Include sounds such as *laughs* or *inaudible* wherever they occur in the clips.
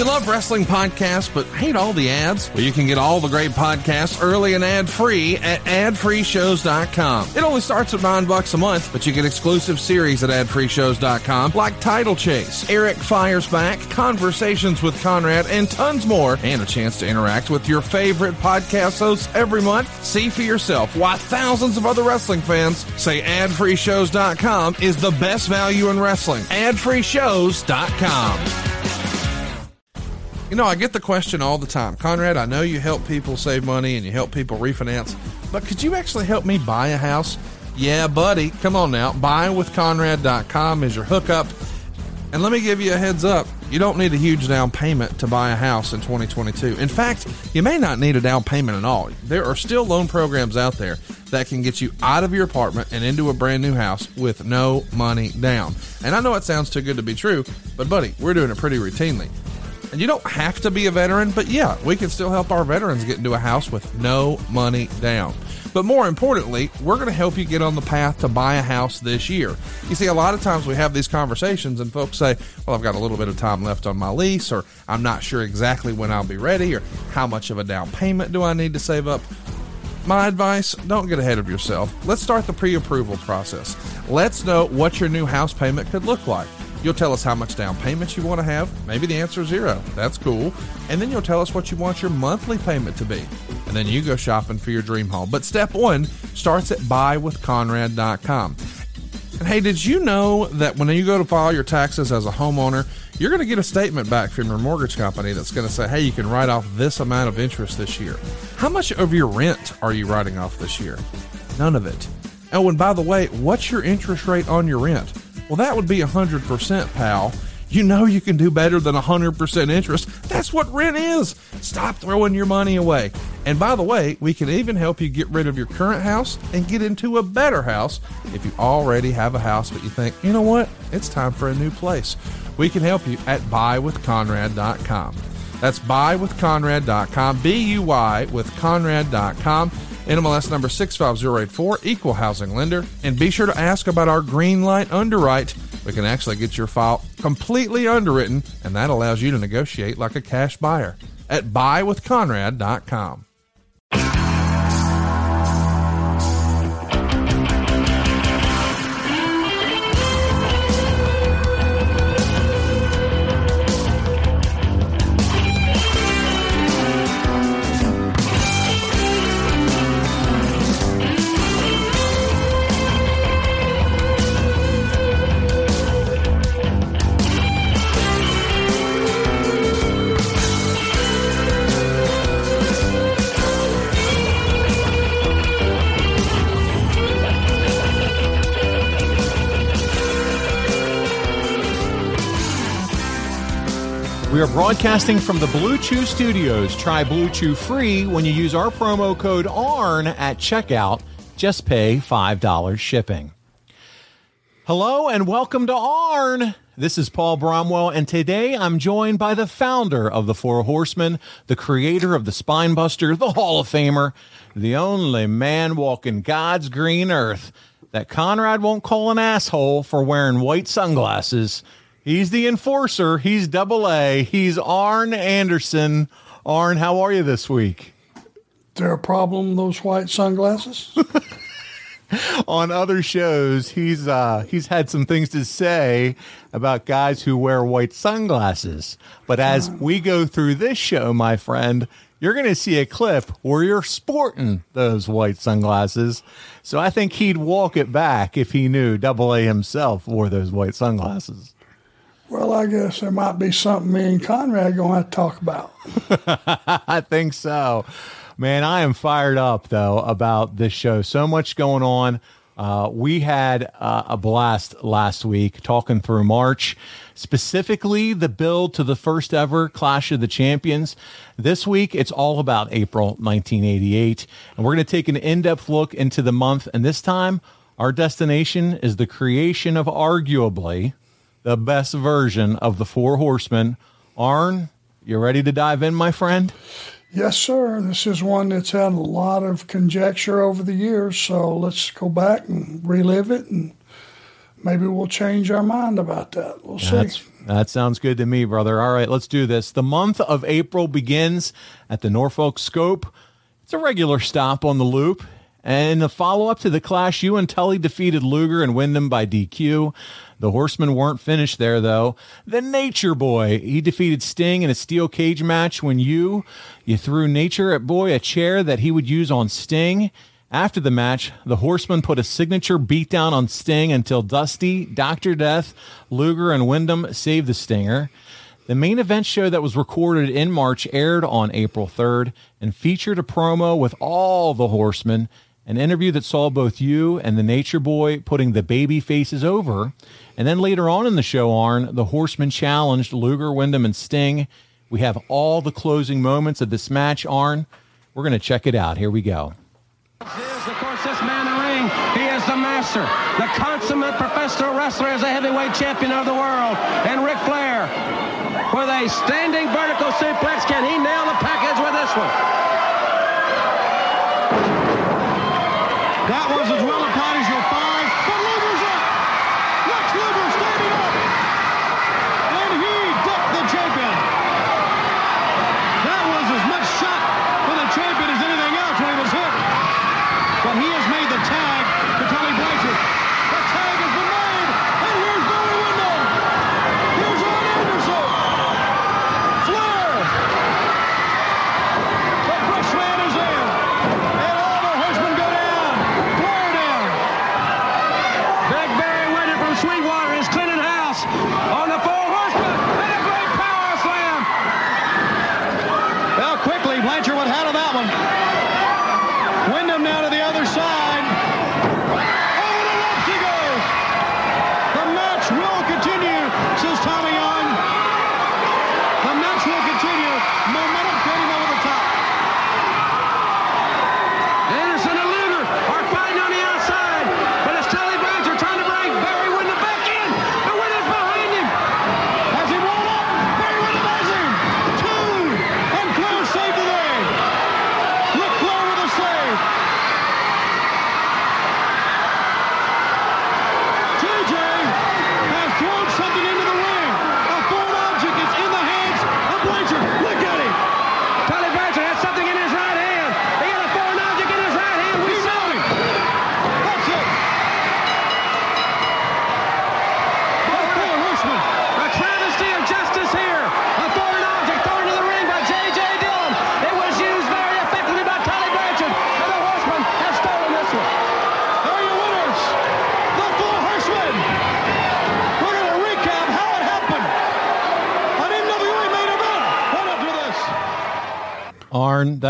you love wrestling podcasts but hate all the ads? Well, you can get all the great podcasts early and ad free at adfreeshows.com. It only starts at nine bucks a month, but you get exclusive series at adfreeshows.com like Title Chase, Eric Fires Back, Conversations with Conrad, and tons more, and a chance to interact with your favorite podcast hosts every month. See for yourself why thousands of other wrestling fans say adfreeshows.com is the best value in wrestling. Adfreeshows.com. You know, I get the question all the time. Conrad, I know you help people save money and you help people refinance, but could you actually help me buy a house? Yeah, buddy. Come on now. Buyingwithconrad.com is your hookup. And let me give you a heads up. You don't need a huge down payment to buy a house in 2022. In fact, you may not need a down payment at all. There are still loan programs out there that can get you out of your apartment and into a brand new house with no money down. And I know it sounds too good to be true, but buddy, we're doing it pretty routinely. And you don't have to be a veteran, but yeah, we can still help our veterans get into a house with no money down. But more importantly, we're going to help you get on the path to buy a house this year. You see, a lot of times we have these conversations and folks say, well, I've got a little bit of time left on my lease, or I'm not sure exactly when I'll be ready, or how much of a down payment do I need to save up? My advice don't get ahead of yourself. Let's start the pre approval process. Let's know what your new house payment could look like. You'll tell us how much down payment you want to have. Maybe the answer is zero. That's cool. And then you'll tell us what you want your monthly payment to be. And then you go shopping for your dream home. But step one starts at buywithconrad.com. And hey, did you know that when you go to file your taxes as a homeowner, you're going to get a statement back from your mortgage company that's going to say, hey, you can write off this amount of interest this year. How much of your rent are you writing off this year? None of it. Oh, and by the way, what's your interest rate on your rent? Well, that would be 100%, pal. You know you can do better than 100% interest. That's what rent is. Stop throwing your money away. And by the way, we can even help you get rid of your current house and get into a better house if you already have a house but you think, you know what, it's time for a new place. We can help you at buywithconrad.com. That's buywithconrad.com, B U Y with Conrad.com. NMLS number 65084, equal housing lender. And be sure to ask about our green light underwrite. We can actually get your file completely underwritten, and that allows you to negotiate like a cash buyer at buywithconrad.com. We are broadcasting from the Blue Chew Studios. Try Blue Chew free when you use our promo code ARN at checkout. Just pay $5 shipping. Hello and welcome to ARN. This is Paul Bromwell, and today I'm joined by the founder of the Four Horsemen, the creator of the Spinebuster, the Hall of Famer, the only man walking God's green earth that Conrad won't call an asshole for wearing white sunglasses. He's the enforcer. He's double A. He's Arn Anderson. Arn, how are you this week? there a problem those white sunglasses? *laughs* On other shows, he's uh, he's had some things to say about guys who wear white sunglasses. But as we go through this show, my friend, you're going to see a clip where you're sporting those white sunglasses. So I think he'd walk it back if he knew Double A himself wore those white sunglasses. Well, I guess there might be something me and Conrad going to have to talk about. *laughs* I think so. Man, I am fired up though about this show. So much going on. Uh, we had uh, a blast last week talking through March, specifically the build to the first ever Clash of the Champions. This week, it's all about April 1988, and we're going to take an in depth look into the month. And this time, our destination is the creation of arguably the best version of the Four Horsemen. Arn, you ready to dive in, my friend? Yes, sir. This is one that's had a lot of conjecture over the years, so let's go back and relive it and maybe we'll change our mind about that. We'll That's, see. that sounds good to me, brother. All right, let's do this. The month of April begins at the Norfolk Scope. It's a regular stop on the loop. And the follow up to the clash, you and Tully defeated Luger and Windham by DQ. The Horsemen weren't finished there, though. The Nature Boy, he defeated Sting in a steel cage match when you you threw Nature at Boy a chair that he would use on Sting. After the match, the Horsemen put a signature beatdown on Sting until Dusty, Dr. Death, Luger, and Windham saved the Stinger. The main event show that was recorded in March aired on April 3rd and featured a promo with all the Horsemen, an interview that saw both you and the Nature Boy putting the baby faces over. And then later on in the show, Arn, the Horsemen challenged Luger, Windham, and Sting. We have all the closing moments of this match, Arn. We're going to check it out. Here we go. Is, of course, this man in the ring, he is the master, the consummate professional wrestler, is a heavyweight champion of the world. And Ric Flair, with a standing vertical suplex, can he nail the package with this one?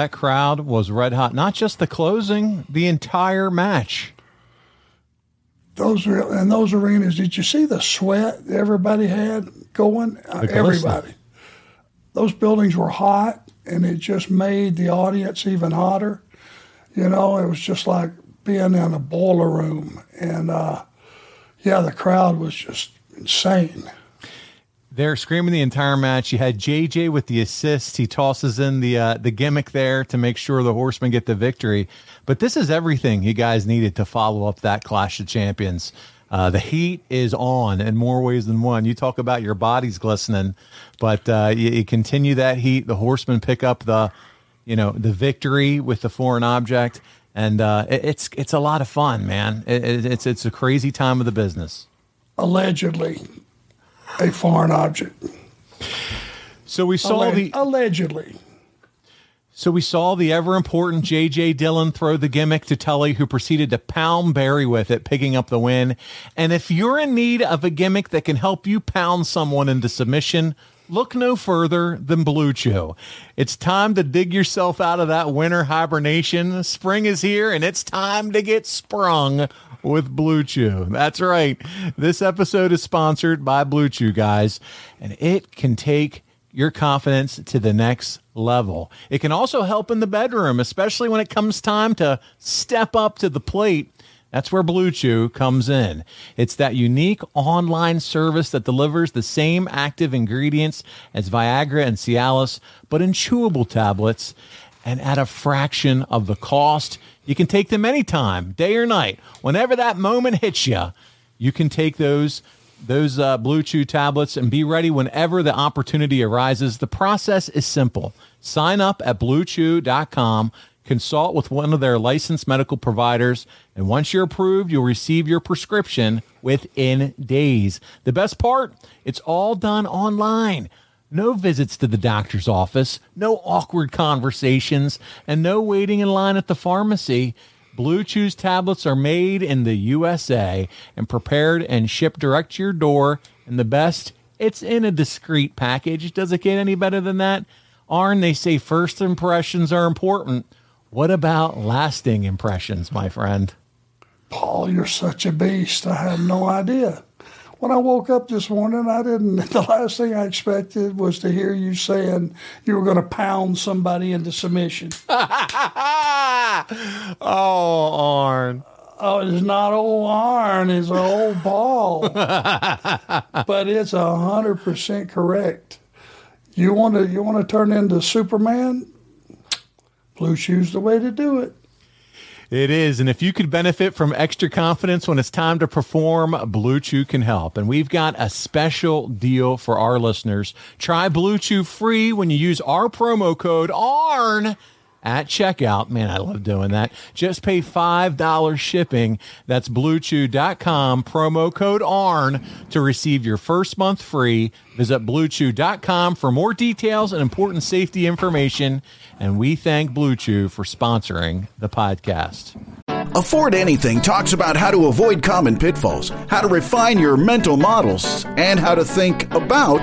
That crowd was red hot. Not just the closing, the entire match. Those in those arenas, did you see the sweat everybody had going? Uh, everybody. Those buildings were hot, and it just made the audience even hotter. You know, it was just like being in a boiler room, and uh, yeah, the crowd was just insane. They're screaming the entire match. You had JJ with the assist. He tosses in the uh, the gimmick there to make sure the Horsemen get the victory. But this is everything you guys needed to follow up that Clash of Champions. Uh, the heat is on in more ways than one. You talk about your bodies glistening, but uh, you, you continue that heat. The Horsemen pick up the, you know, the victory with the foreign object, and uh, it, it's it's a lot of fun, man. It, it, it's it's a crazy time of the business. Allegedly, a foreign object. So we saw Alleg- the allegedly. So we saw the ever important J.J. Dillon throw the gimmick to Tully, who proceeded to pound Barry with it, picking up the win. And if you're in need of a gimmick that can help you pound someone into submission, look no further than Blue Chew. It's time to dig yourself out of that winter hibernation. Spring is here, and it's time to get sprung with Blue Chew. That's right. This episode is sponsored by Blue Chew, guys, and it can take your confidence to the next level. It can also help in the bedroom, especially when it comes time to step up to the plate. That's where Blue Chew comes in. It's that unique online service that delivers the same active ingredients as Viagra and Cialis, but in chewable tablets and at a fraction of the cost. You can take them anytime, day or night, whenever that moment hits you. You can take those those uh, Blue Chew tablets and be ready whenever the opportunity arises. The process is simple. Sign up at bluechew.com, consult with one of their licensed medical providers, and once you're approved, you'll receive your prescription within days. The best part, it's all done online. No visits to the doctor's office, no awkward conversations, and no waiting in line at the pharmacy. Blue Chews tablets are made in the USA and prepared and shipped direct to your door. And the best, it's in a discreet package. Does it get any better than that? Arn, they say first impressions are important. What about lasting impressions, my friend? Paul, you're such a beast. I had no idea. When I woke up this morning, I didn't. *laughs* The last thing I expected was to hear you saying you were going to pound somebody into submission. *laughs* oh, Arn. Oh, it's not old iron, it's old ball. *laughs* but it's a hundred percent correct. You want to you want to turn into Superman? Blue Chew's the way to do it. It is. And if you could benefit from extra confidence when it's time to perform, Blue Chew can help. And we've got a special deal for our listeners. Try Blue Chew free when you use our promo code ARN at checkout. Man, I love doing that. Just pay $5 shipping. That's bluechew.com, promo code ARN to receive your first month free. Visit bluechew.com for more details and important safety information. And we thank Blue Chew for sponsoring the podcast. Afford Anything talks about how to avoid common pitfalls, how to refine your mental models, and how to think about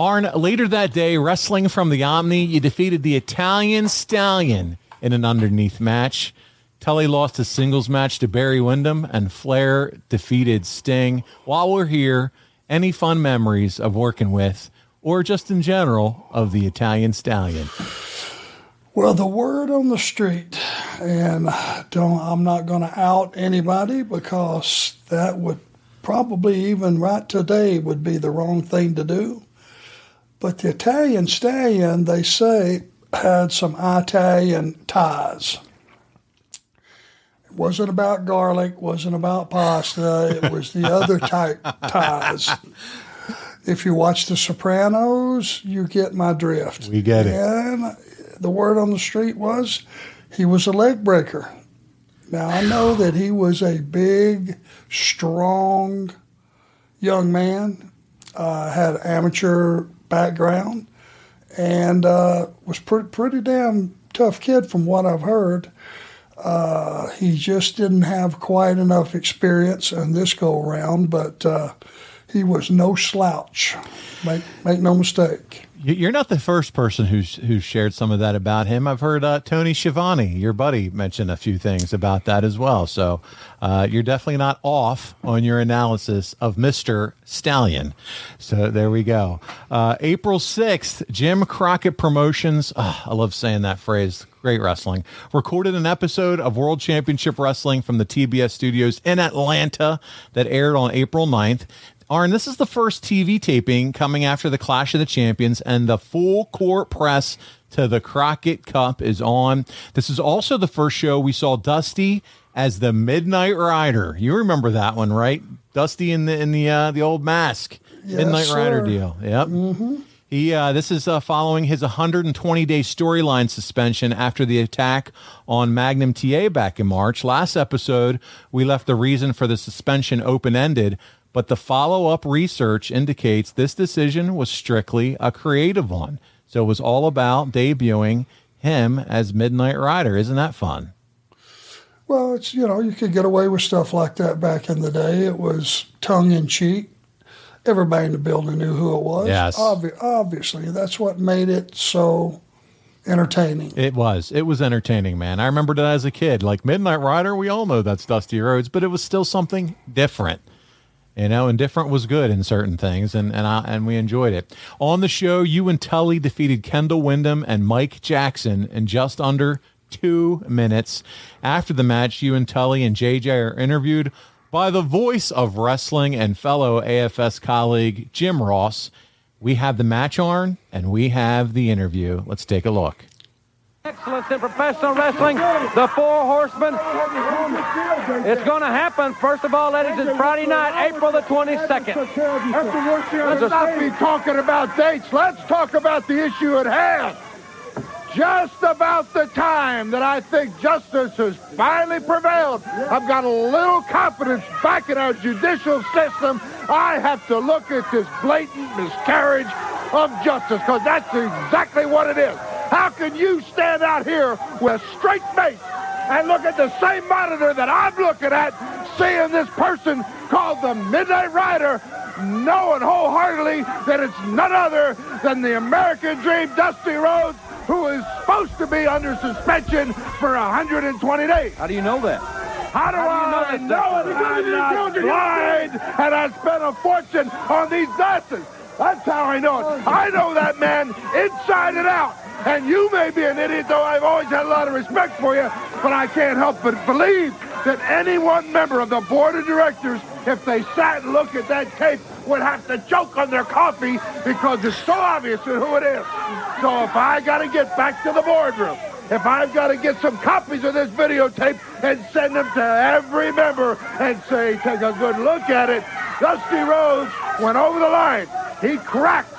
Arn, later that day, wrestling from the Omni, you defeated the Italian Stallion in an underneath match. Tully lost his singles match to Barry Windham, and Flair defeated Sting. While we're here, any fun memories of working with, or just in general, of the Italian Stallion? Well, the word on the street, and don't I'm not going to out anybody because that would probably even right today would be the wrong thing to do. But the Italian stallion, they say, had some Italian ties. It wasn't about garlic, wasn't about pasta. It was the other type ties. If you watch The Sopranos, you get my drift. We get it. And the word on the street was he was a leg breaker. Now I know that he was a big, strong young man, uh, had amateur background, and uh, was pretty pretty damn tough kid from what I've heard. Uh, he just didn't have quite enough experience in this go around, but uh, he was no slouch. Make make no mistake. You- You're not the first person who's who's shared some of that about him. I've heard uh, Tony Schiavone, your buddy, mention a few things about that as well. So uh, you're definitely not off on your analysis of Mister Stallion. So there we go. Uh, April sixth, Jim Crockett Promotions. ah, I love saying that phrase. Great wrestling. Recorded an episode of World Championship Wrestling from the TBS studios in Atlanta that aired on April 9th. Arn, this is the first TV taping coming after the Clash of the Champions, and the full court press to the Crockett Cup is on. This is also the first show we saw Dusty as the Midnight Rider. You remember that one, right? Dusty in the in the uh, the old mask, Yes, Midnight Rider deal. Yep. He uh, this is uh, following his 120 day storyline suspension after the attack on Magnum TA back in March. Last episode, we left the reason for the suspension open ended, but the follow up research indicates this decision was strictly a creative one. So it was all about debuting him as Midnight Rider. Isn't that fun? Well, it's you know you could get away with stuff like that back in the day. It was tongue in cheek. Everybody in the building knew who it was. Yes. Obvi- obviously, that's what made it so entertaining. It was. It was entertaining, man. I remember that as a kid. Like Midnight Rider, we all know that's Dusty Rhodes, but it was still something different. You know, and different was good in certain things, and and I, and we enjoyed it. On the show, you and Tully defeated Kendall Windham and Mike Jackson in just under two minutes. After the match, you and Tully and JJ are interviewed by the voice of wrestling and fellow AFS colleague Jim Ross. We have the match on, and we have the interview. Let's take a look. Excellence in professional wrestling. The Four Horsemen. It's going to happen. First of all, ladies, it's Friday night, April the 22nd. Let's not be talking about dates. Let's talk about the issue at hand. Just about the time that I think justice has finally prevailed, I've got a little confidence back in our judicial system. I have to look at this blatant miscarriage of justice because that's exactly what it is. How can you stand out here with straight face and look at the same monitor that I'm looking at, seeing this person called the Midnight Rider, knowing wholeheartedly that it's none other than the American Dream, Dusty Rhodes, who is supposed to be under suspension for 120 days. How do you know that? How do, I you know know that? it? I'm not blind, and I spent a fortune on these glasses. That's how I know it. I know that man inside and out. And you may be an idiot, though I've always had a lot of respect for you, but I can't help but believe that any one member of the board of directors, if they sat and looked at that tape, would have to choke on their coffee because it's so obvious who it is. So if I got to get back to the boardroom, if I've got to get some copies of this videotape and send them to every member and say, take a good look at it, Dusty Rhodes went over the line. He cracked.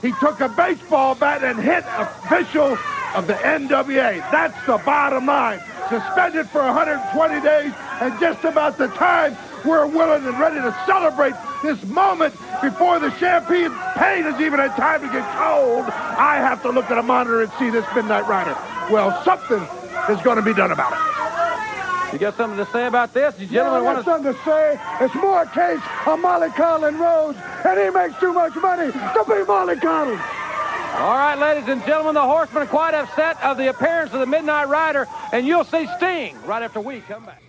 He took a baseball bat and hit official of the NWA. That's the bottom line. Suspended for 120 days and just about the time we're willing and ready to celebrate this moment before the champagne pain has even had time to get cold. I have to look at a monitor and see this Midnight Rider. Well, something is going to be done about it. You got something to say about this? You Yeah, gentlemen I want got something to say. It's more a case of Molly Collin Rhodes, and he makes too much money to be Molly Collin. All right, ladies and gentlemen, the Horsemen are quite upset of the appearance of the Midnight Rider, and you'll see Sting right after we come back.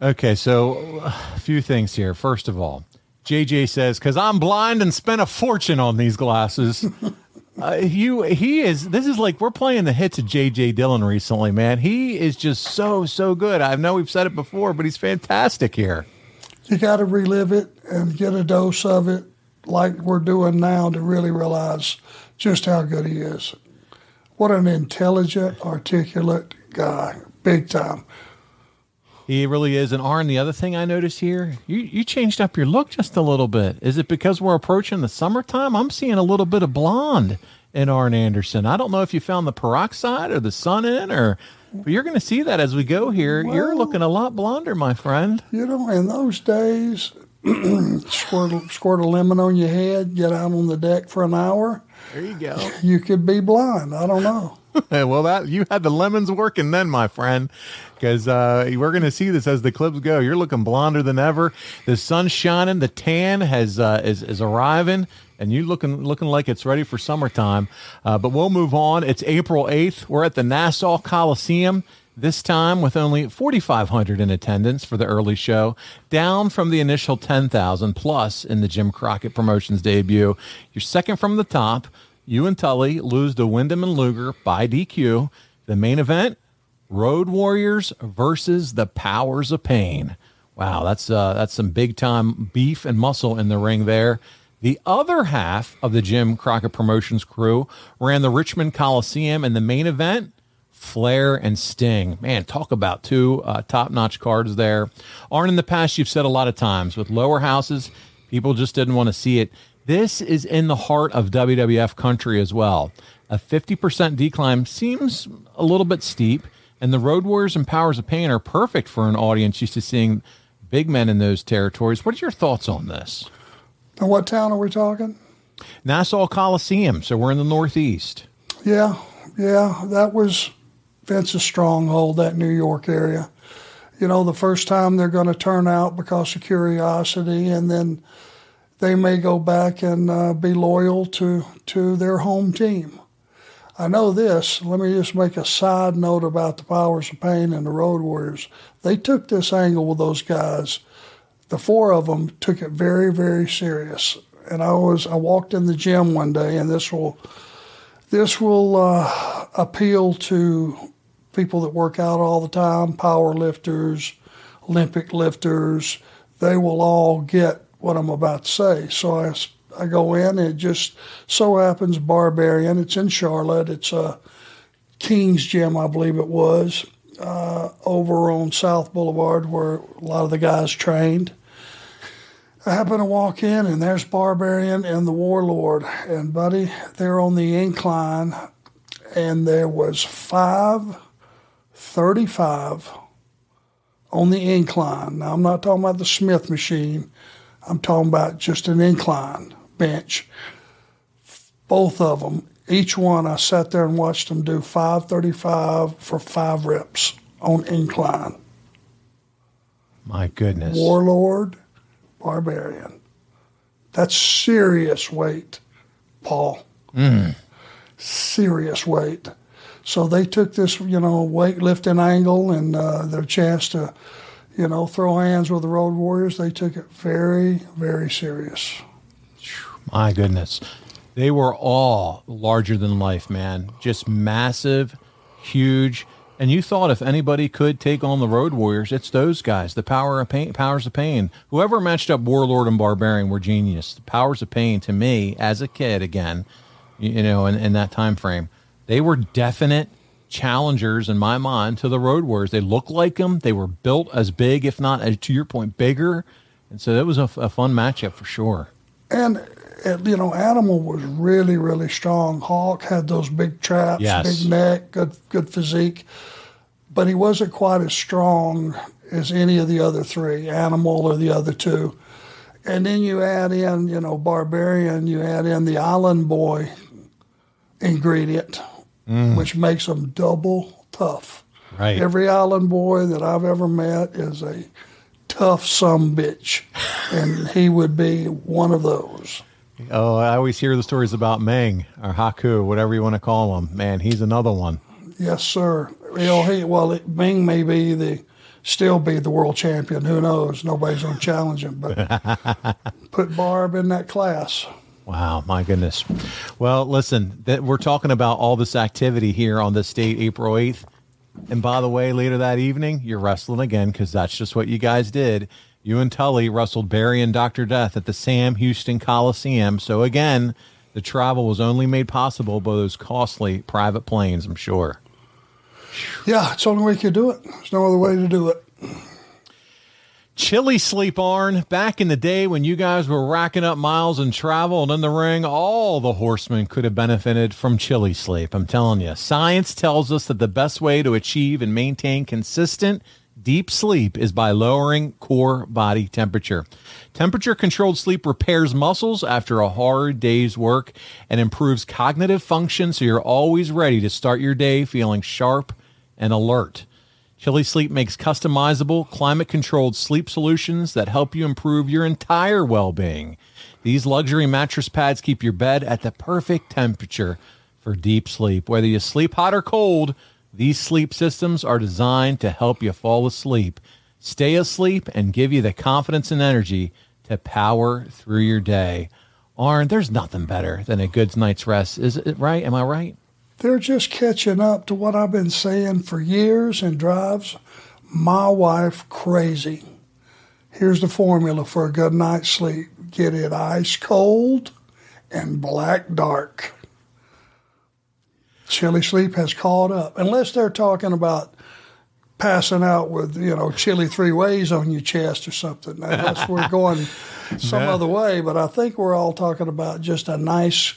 Okay, so a few things here. First of all, JJ says, "Because I'm blind and spent a fortune on these glasses." *laughs* uh, you, he is. This is like we're playing the hits of JJ Dillon recently, man. He is just so so good. I know we've said it before, but he's fantastic here. You got to relive it and get a dose of it, like we're doing now, to really realize just how good he is. What an intelligent, articulate guy, big time. He really is. And Arn, the other thing I noticed here, you you changed up your look just a little bit. Is it because we're approaching the summertime? I'm seeing a little bit of blonde in Arn Anderson. I don't know if you found the peroxide or the sun in, or but you're going to see that as we go here. you're looking a lot blonder, my friend. You know, in those days, *clears throat* squirt, a- squirt a lemon on your head, get out on the deck for an hour, There you go. *laughs* you could be blind. I don't know. *laughs* well, that you had the lemons working then, my friend, because uh, we're going to see this as the clips go. You're looking blonder than ever. The sun's shining. The tan has uh, is is arriving, and you looking looking like it's ready for summertime. Uh, but we'll move on. It's April eighth. We're at the Nassau Coliseum. This time with only 4,500 in attendance for the early show, down from the initial 10,000 plus in the Jim Crockett Promotions debut. You're second from the top. You and Tully lose to Windham and Luger by DQ. The main event, Road Warriors versus the Powers of Pain. Wow, that's uh, that's some big time beef and muscle in the ring there. The other half of the Jim Crockett Promotions crew ran the Richmond Coliseum in the main event. Flair and Sting. Man, talk about two uh, top notch cards there. Arn in the past, you've said a lot of times with lower houses, people just didn't want to see it. This is in the heart of WWF country as well. A 50% decline seems a little bit steep, and the Road Warriors and Powers of Pain are perfect for an audience used to seeing big men in those territories. What are your thoughts on this? And what town are we talking? Nassau Coliseum. So we're in the Northeast. Yeah, yeah, that was Vince's stronghold, that New York area. You know, the first time they're going to turn out because of curiosity, and then they may go back and uh, be loyal to, to their home team. I know this. Let me just make a side note about the Powers of Pain and the Road Warriors. They took this angle with those guys. The four of them took it very, very serious. And I was I walked in the gym one day, and this will this will uh, appeal to people that work out all the time, power lifters, Olympic lifters. They will all get what I'm about to say. So I, I go in, and it just so happens Barbarian. It's in Charlotte. It's a King's Gym, I believe it was, uh, over on South Boulevard where a lot of the guys trained. I happen to walk in, and there's Barbarian and the Warlord. And, buddy, they're on the incline, and there was 535 on the incline. Now, I'm not talking about the Smith machine. I'm talking about just an incline bench. Both of them, each one, I sat there and watched them do 535 for five reps on incline. My goodness. Warlord, barbarian. That's serious weight, Paul. Mm. Serious weight. So they took this, you know, weightlifting angle and uh, their chance to, you know, throw hands with the Road Warriors. They took it very, very serious. My goodness. They were all larger than life, man. Just massive, huge. And you thought if anybody could take on the Road Warriors, it's those guys. The power of pain, powers of pain. Whoever matched up Warlord and Barbarian were genius. The powers of pain to me as a kid, again, you know, in, in that time frame, they were definite challengers in my mind to the Road Warriors. They looked like them. They were built as big, if not, as to your point, bigger. And so that was a, a fun matchup for sure. And you know, Animal was really, really strong. Hawk had those big traps, yes. big neck, good, good physique, but he wasn't quite as strong as any of the other three, Animal or the other two. And then you add in, you know, Barbarian. You add in the Island Boy ingredient, Mm. which makes them double tough. Right. Every Island Boy that I've ever met is a tough some bitch, and he would be one of those. Oh, I always hear the stories about Meng or Haku, whatever you want to call him. Man, he's another one. Yes, sir. Well, he, well, it, Meng may be the still be the world champion. Who knows? Nobody's going to challenge him. But *laughs* put Barb in that class. Wow, my goodness. Well, listen, that we're talking about all this activity here on this date, April 8th. And by the way, later that evening, you're wrestling again because that's just what you guys did. You and Tully wrestled Barry and Dr. Death at the Sam Houston Coliseum. So again, the travel was only made possible by those costly private planes, I'm sure. Yeah, it's the only way you could do it. There's no other way to do it. Chili Sleep Arn, back in the day when you guys were racking up miles and travel and in the ring, all the horsemen could have benefited from Chili Sleep. I'm telling you, science tells us that the best way to achieve and maintain consistent deep sleep is by lowering core body temperature. Temperature controlled sleep repairs muscles after a hard day's work and improves cognitive function so you're always ready to start your day feeling sharp and alert. Chili Sleep makes customizable, climate controlled sleep solutions that help you improve your entire well being. These luxury mattress pads keep your bed at the perfect temperature for deep sleep. Whether you sleep hot or cold, these sleep systems are designed to help you fall asleep, stay asleep, and give you the confidence and energy to power through your day. Arn, there's nothing better than a good night's rest. Is it right? Am I right? They're just catching up to what I've been saying for years and drives my wife crazy. Here's the formula for a good night's sleep get it ice cold and black dark. Chilly sleep has caught up, unless they're talking about passing out with, you know, chilly three ways on your chest or something. Unless we're *laughs* going some Yeah. other way, but I think we're all talking about just a nice,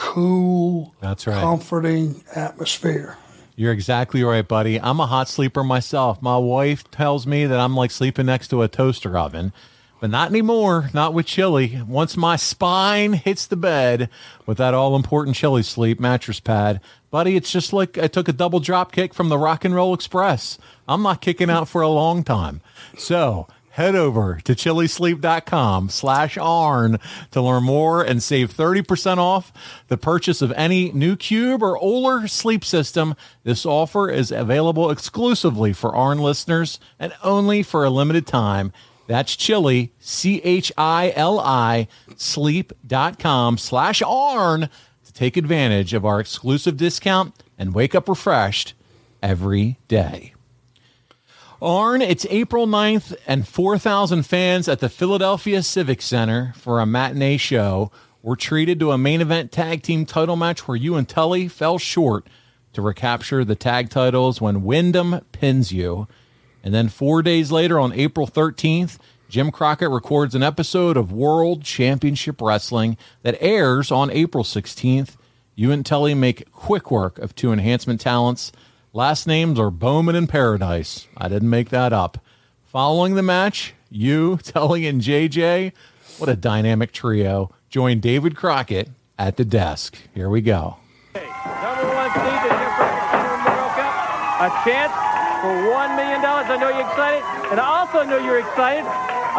cool, That's right. comforting atmosphere. You're exactly right, buddy. I'm a hot sleeper myself. My wife tells me that I'm like sleeping next to a toaster oven. But not anymore, not with Chili. Once my spine hits the bed with that all important Chili Sleep mattress pad, buddy, it's just like I took a double drop kick from the Rock and Roll Express. I'm not kicking out for a long time. So head over to chilisleep.com slash arn to learn more and save 30% off the purchase of any new cube or OOLER sleep system. This offer is available exclusively for arn listeners and only for a limited time. That's chili c-h-i-l-i sleep.com slash arn to take advantage of our exclusive discount and wake up refreshed every day Arn, it's April 9th, and 4,000 fans at the Philadelphia Civic Center for a matinee show were treated to a main event tag team title match where you and Tully fell short to recapture the tag titles when Windham pins you. And then four days later, on April 13th, Jim Crockett records an episode of World Championship Wrestling that airs on April 16th. You and Tully make quick work of two enhancement talents Last names are Bowman and Paradise. I didn't make that up. Following the match, you, *laughs* Tully, and JJ, what a dynamic trio, join David Crockett at the desk. Here we go. Number one seed, the Jim Crockett World Cup. A chance for $1 million. I know you're excited. And I also know you're excited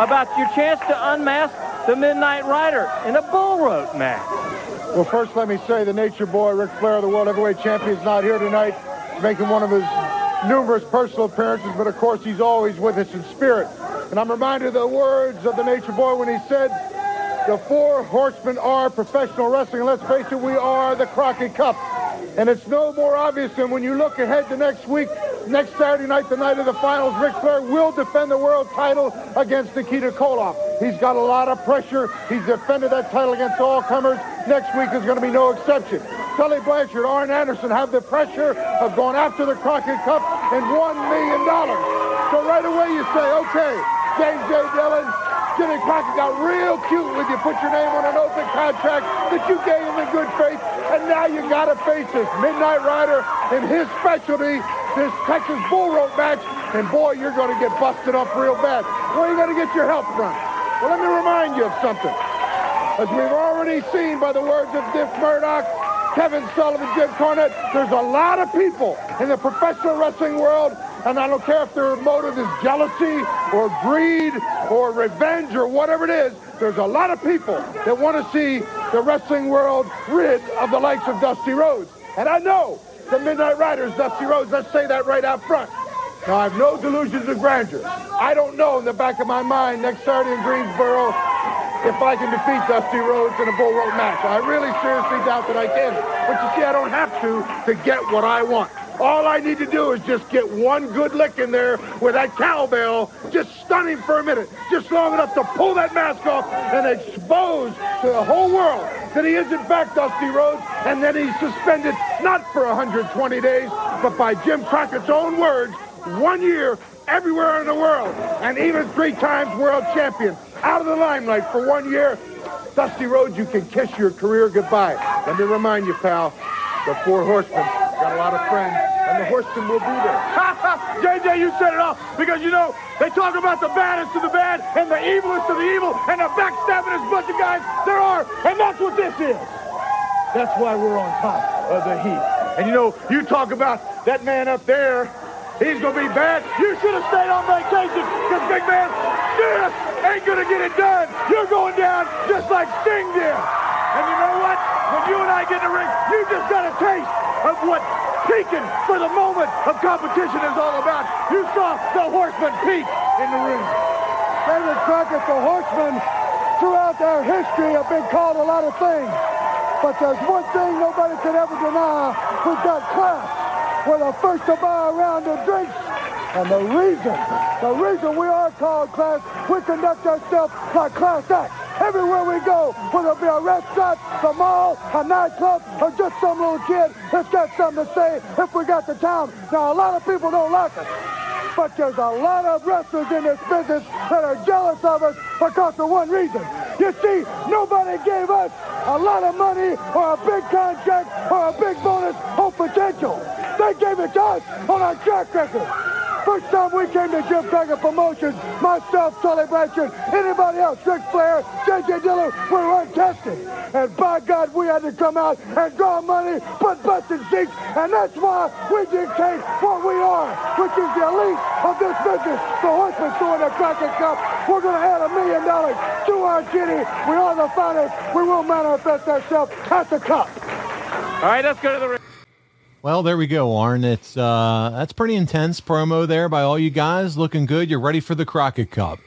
about your chance to unmask the Midnight Rider in a bull rope match. Well, first let me say the Nature Boy, Ric Flair, the World Heavyweight Champion, is not here tonight making one of his numerous personal appearances, but of course he's always with us in spirit. And I'm reminded of the words of the Nature Boy when he said, the four horsemen are professional wrestling. And let's face it, we are the Crockett Cup. And it's no more obvious than when you look ahead to next week, next Saturday night, the night of the finals, Ric Flair will defend the world title against Nikita Koloff. He's got a lot of pressure. He's defended that title against all comers. Next week is going to be no exception. Tully Blanchard, Arn Anderson have the pressure of going after the Crockett Cup and $1 million. So right away you say, okay, James J. Dillon, Jimmy Crockett got real cute when you put your name on an open contract that you gave him in good faith, and now you got to face this Midnight Rider in his specialty, this Texas Bull Rope match, and boy, you're going to get busted up real bad. Where are you going to get your help from? Well, let me remind you of something. As we've already seen by the words of Dick Murdoch, Kevin Sullivan, Jim Cornette, there's a lot of people in the professional wrestling world and I don't care if their motive is jealousy or greed or revenge or whatever it is, there's a lot of people that want to see the wrestling world rid of the likes of Dusty Rhodes. And I know the Midnight Riders, Dusty Rhodes, let's say that right out front. Now, I have no delusions of grandeur. I don't know in the back of my mind next Saturday in Greensboro if I can defeat Dusty Rhodes in a bull rope match. I really seriously doubt that I can. But you see, I don't have to to get what I want. All I need to do is just get one good lick in there with that cowbell, just stun him for a minute, just long enough to pull that mask off and expose to the whole world that he is in fact Dusty Rhodes, and then he's suspended not for 120 days, but by Jim Crockett's own words, one year everywhere in the world, and even three times world champion, out of the limelight for one year. Dusty Rhodes, you can kiss your career goodbye. Let me remind you, pal, the Four Horsemen got a lot of friends, and the Horsemen will be there. *laughs* JJ, you said it all, because you know, they talk about the baddest of the bad, and the evilest of the evil, and the backstabbingest bunch of guys there are, and that's what this is. That's why we're on top of the heat. And you know, you talk about that man up there, he's going to be bad. You should have stayed on vacation, because big man, this ain't going to get it done. You're going down just like Sting did. And you know what? When you and I get in the ring, you just got a taste of what peaking for the moment of competition is all about. You saw the horseman peak in the ring. David Crockett, the horsemen, throughout their history have been called a lot of things. But there's one thing nobody could ever deny. We've got class. We're the first to buy a round of drinks. And the reason, the reason we are called class, we conduct ourselves like class acts. Everywhere we go, whether it be a restaurant, a mall, a nightclub, or just some little kid that's got something to say if we got the time. Now, a lot of people don't like us. But there's a lot of wrestlers in this business that are jealous of us because of one reason. You see, nobody gave us a lot of money or a big contract or a big bonus or potential. They gave it to us on our track record. First time we came to Jim Crockett Promotions, myself, Tully Blanchard, anybody else, Ric Flair, J.J. Dillon, we were untested. And by God, we had to come out and draw money, put butts in seats, and that's why we dictate what we are, which is the elite of this business. The Horsemen throwing the Crockett Cup. We're going to add a million dollars to our kitty. We are the finest. We will manifest ourselves at the cup. All right, let's go to the ring. Well, there we go, Arn. It's uh, that's pretty intense promo there by all you guys. Looking good. You're ready for the Crockett Cup.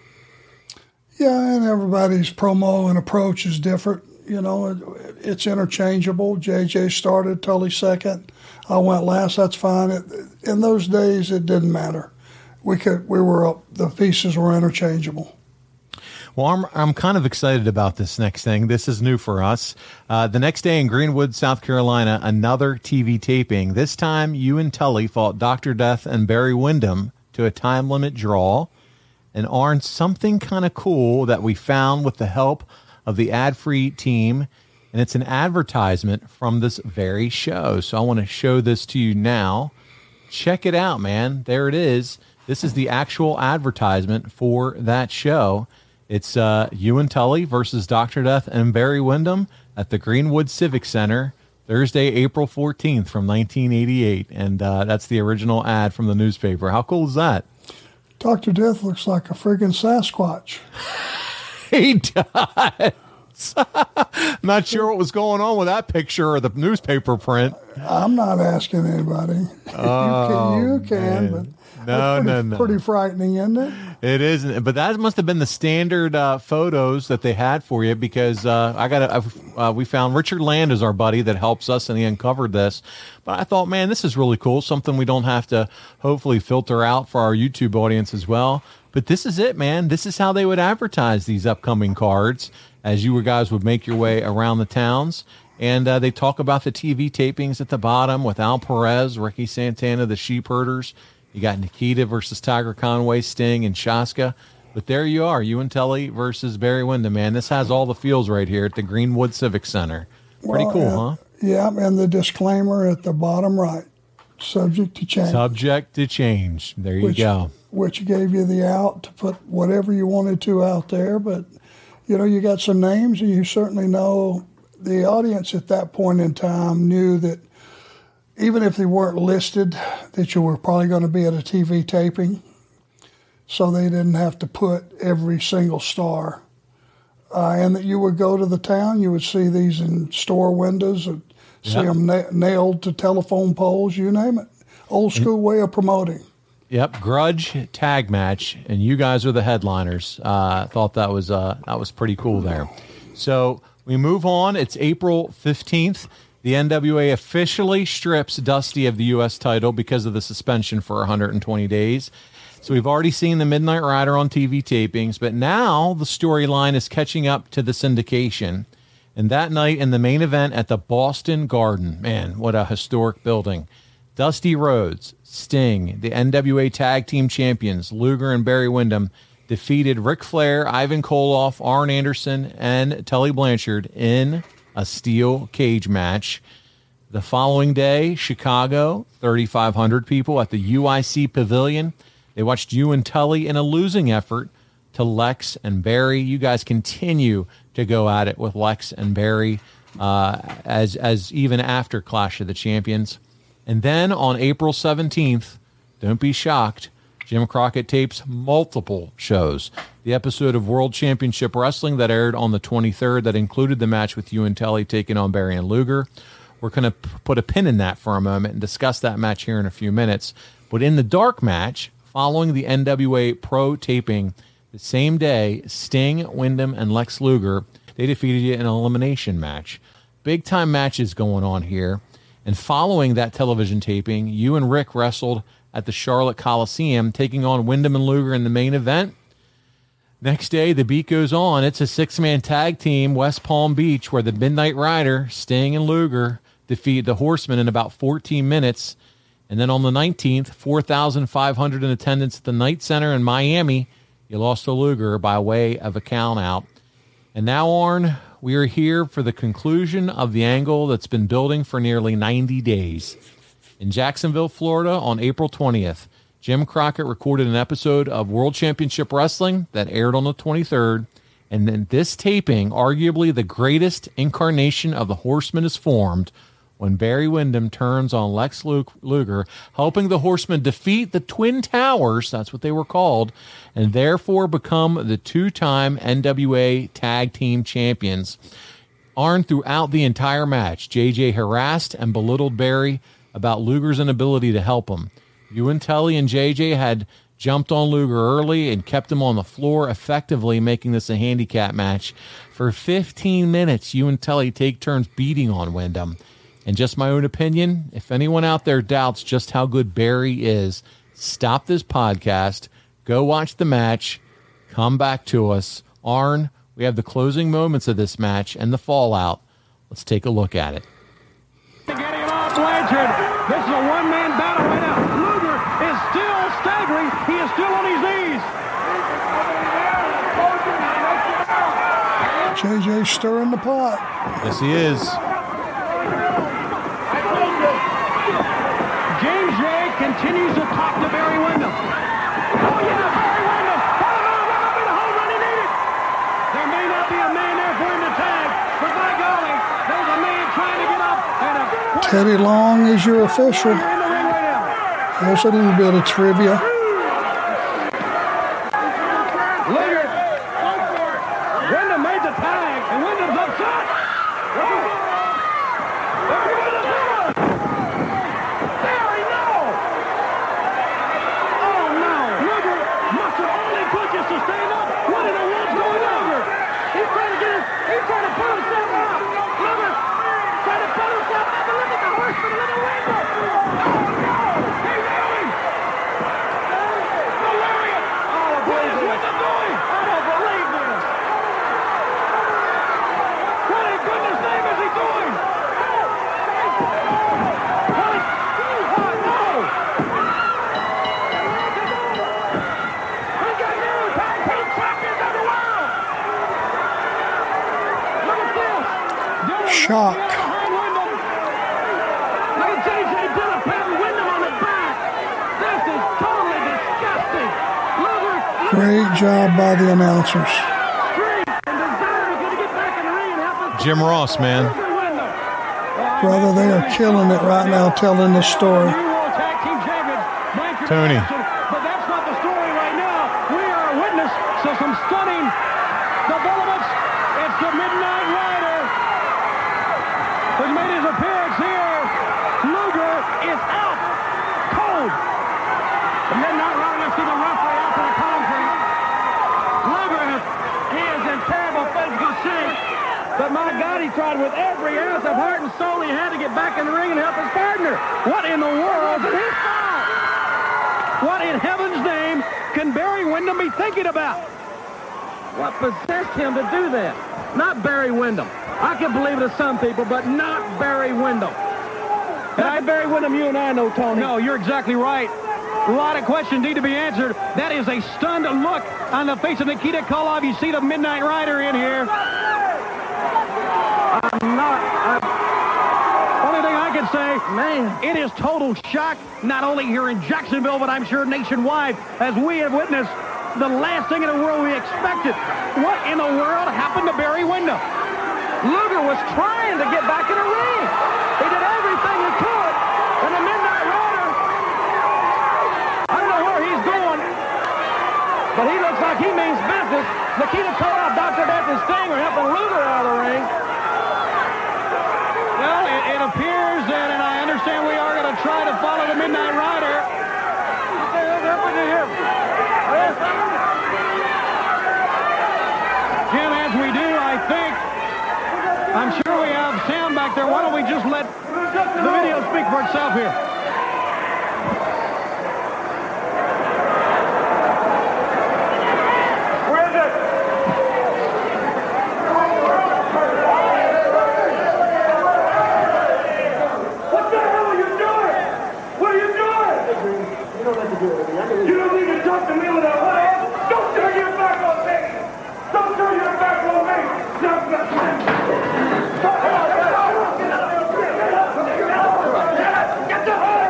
Yeah, and everybody's promo and approach is different. You know, it, it's interchangeable. JJ started, Tully second. I went last. That's fine. It, in those days, it didn't matter. We could, we were up. The pieces were interchangeable. Well, I'm, I'm kind of excited about this next thing. This is new for us. Uh, the next day in Greenwood, South Carolina, another TV taping. This time, you and Tully fought Dr. Death and Barry Windham to a time limit draw. And Arn, something kind of cool that we found with the help of the ad free team. And it's an advertisement from this very show. So I want to show this to you now. Check it out, man. There it is. This is the actual advertisement for that show. It's uh, you and Tully versus Dr. Death and Barry Windham at the Greenwood Civic Center Thursday, April 14th from 1988. And uh, that's the original ad from the newspaper. How cool is that? Dr. Death looks like a friggin' Sasquatch. *laughs* he does. *laughs* not sure what was going on with that picture or the newspaper print. I'm not asking anybody. Oh, *laughs* you can, you can but *laughs* No, pretty, no, no. pretty frightening, isn't it? It isn't, but that must have been the standard uh, photos that they had for you because uh, I got uh, we found Richard Land is our buddy that helps us and he uncovered this. But I thought, man, this is really cool. Something we don't have to hopefully filter out for our YouTube audience as well. But this is it, man. This is how they would advertise these upcoming cards as you guys would make your way around the towns. And uh, they talk about the TV tapings at the bottom with Al Perez, Ricky Santana, the Sheep Herders. You got Nikita versus Tiger Conway, Sting, and Shaska. But there you are, you and Tully versus Barry Windham, man. This has all the feels right here at the Greenwood Civic Center. Pretty Well, cool, huh? Yeah, and the disclaimer at the bottom right, subject to change. Subject to change. There you which, go. Which gave you the out to put whatever you wanted to out there. But, you know, you got some names, and you certainly know the audience at that point in time knew that even if they weren't listed, that you were probably going to be at a TV taping. So they didn't have to put every single star. Uh, and that you would go to the town, you would see these in store windows, and see them na- nailed to telephone poles, you name it. Old school way of promoting. Yep, grudge tag match, and you guys are the headliners. Uh, thought that was uh, that was pretty cool there. So we move on. It's April fifteenth. The NWA officially strips Dusty of the U.S. title because of the suspension for 120 days. So we've already seen the Midnight Rider on TV tapings, but now the storyline is catching up to the syndication. And that night in the main event at the Boston Garden, man, what a historic building. Dusty Rhodes, Sting, the NWA Tag Team Champions, Luger and Barry Windham, defeated Ric Flair, Ivan Koloff, Arn Anderson, and Tully Blanchard in a steel cage match. The following day, Chicago, 3,500 people at the UIC Pavilion. They watched you and Tully in a losing effort to Lex and Barry. You guys continue to go at it with Lex and Barry uh, as as even after Clash of the Champions. And then on April 17th, don't be shocked, Jim Crockett tapes multiple shows. The episode of World Championship Wrestling that aired on the 23rd that included the match with you and Tully taking on Barry and Luger. We're going to put a pin in that for a moment and discuss that match here in a few minutes. But in the dark match, following the NWA Pro taping the same day, Sting, Windham, and Lex Luger, they defeated you in an elimination match. Big time matches going on here. And following that television taping, you and Rick wrestled at the Charlotte Coliseum, taking on Windham and Luger in the main event. Next day, the beat goes on. It's a six man tag team, West Palm Beach, where the Midnight Rider, Sting, and Luger defeat the Horsemen in about 14 minutes. And then on the 19th, 4,500 in attendance at the Knight Center in Miami. You lost to Luger by way of a count out. And now, Arn, we are here for the conclusion of the angle that's been building for nearly 90 days. In Jacksonville, Florida, on April 20th, Jim Crockett recorded an episode of World Championship Wrestling that aired on the 23rd. And then this taping, arguably the greatest incarnation of the Horseman, is formed when Barry Windham turns on Lex Luger, helping the Horsemen defeat the Twin Towers, that's what they were called, and therefore become the two time NWA Tag Team Champions. Arn, throughout the entire match, JJ harassed and belittled Barry about Luger's inability to help him. You and Tully and JJ had jumped on Luger early and kept him on the floor, effectively making this a handicap match. For 15 minutes, you and Tully take turns beating on Windham. And just my own opinion, if anyone out there doubts just how good Barry is, stop this podcast, go watch the match, come back to us. Arn, we have the closing moments of this match and the fallout. Let's take a look at it. Off Blanchard. This is a one-man battle right now. Luger is still staggering. He is still on his knees. JJ stirring the pot. Yes, he is. James J continues to talk to Barry Windham. Oh, yeah, Barry Windham. What a move. That might be the home run he needed. There may not be a man there for him to tag, but by golly, there's a man trying to get up. And a Teddy Long is your official. in the ring right now. There's a little bit of trivia. Luger. Windham made the tag, and Windham's upset. Barry, no! Oh, no. Luger must have only pushes to stand up. What in the world's going on? Luger. He's trying to get his, he's trying to pull himself up. Luger trying to pull himself up and look at the horseman, look at Windham. Oh, no! He's going! The lariat! Oh, what is Windham doing? I don't believe this. What in goodness name is he doing? What is, oh, no! We got new tag team champions of the world! Look at this! Dillon Shock. behind Windham. Look at J.J. Dillon patting Windham on the back. This is totally disgusting. Luger, Great job by the announcers. Street, and Desire is going to get back in the ring and help us. Jim Ross, man. Brother, they are killing it right now telling the story. New World Tag Team Champions, Blanchard Tony. and Jackson. But that's not the story right now. We are a witness to some stunning developments. It's the Midnight Rider who's made his appearance here. Luger is out cold. The Midnight Rider, let's see the referee out to the concrete. Luger is, he is in terrible physical shape. But my God, he tried with every ounce of heart and soul he had to get back in the ring and help his partner. What in the world did he foul? What in heaven's name can Barry Windham be thinking about? What possessed him to do that? Not Barry Windham. I can believe it to some people, but not Barry Windham. And I, Barry Windham, you and I know, Tony. No, you're exactly right. A lot of questions need to be answered. That is a stunned look on the face of Nikita Koloff. You see the Midnight Rider in here. Not. I'm, only thing I can say, man, it is total shock, not only here in Jacksonville, but I'm sure nationwide, as we have witnessed the last thing in the world we expected. What in the world happened to Barry Windham? Luger was trying to get back in the ring. He did everything he could, and the Midnight Rider, I don't know where he's going, but he looks like he means business. Nikita Koloff, Dr. Death, and Sting are helping Luger out of the ring. Well, it, it appears that, and I understand we are going to try to follow the Midnight Rider. What the? Jim, as we do, I think, I'm sure we have sound back there. Why don't we just let the video speak for itself here? Where is it? What the hell are you doing? What are you doing? You don't have to do anything. You don't need to talk to me with that what? Don't turn your back on me. Don't turn your back on me. Don't get Get the hell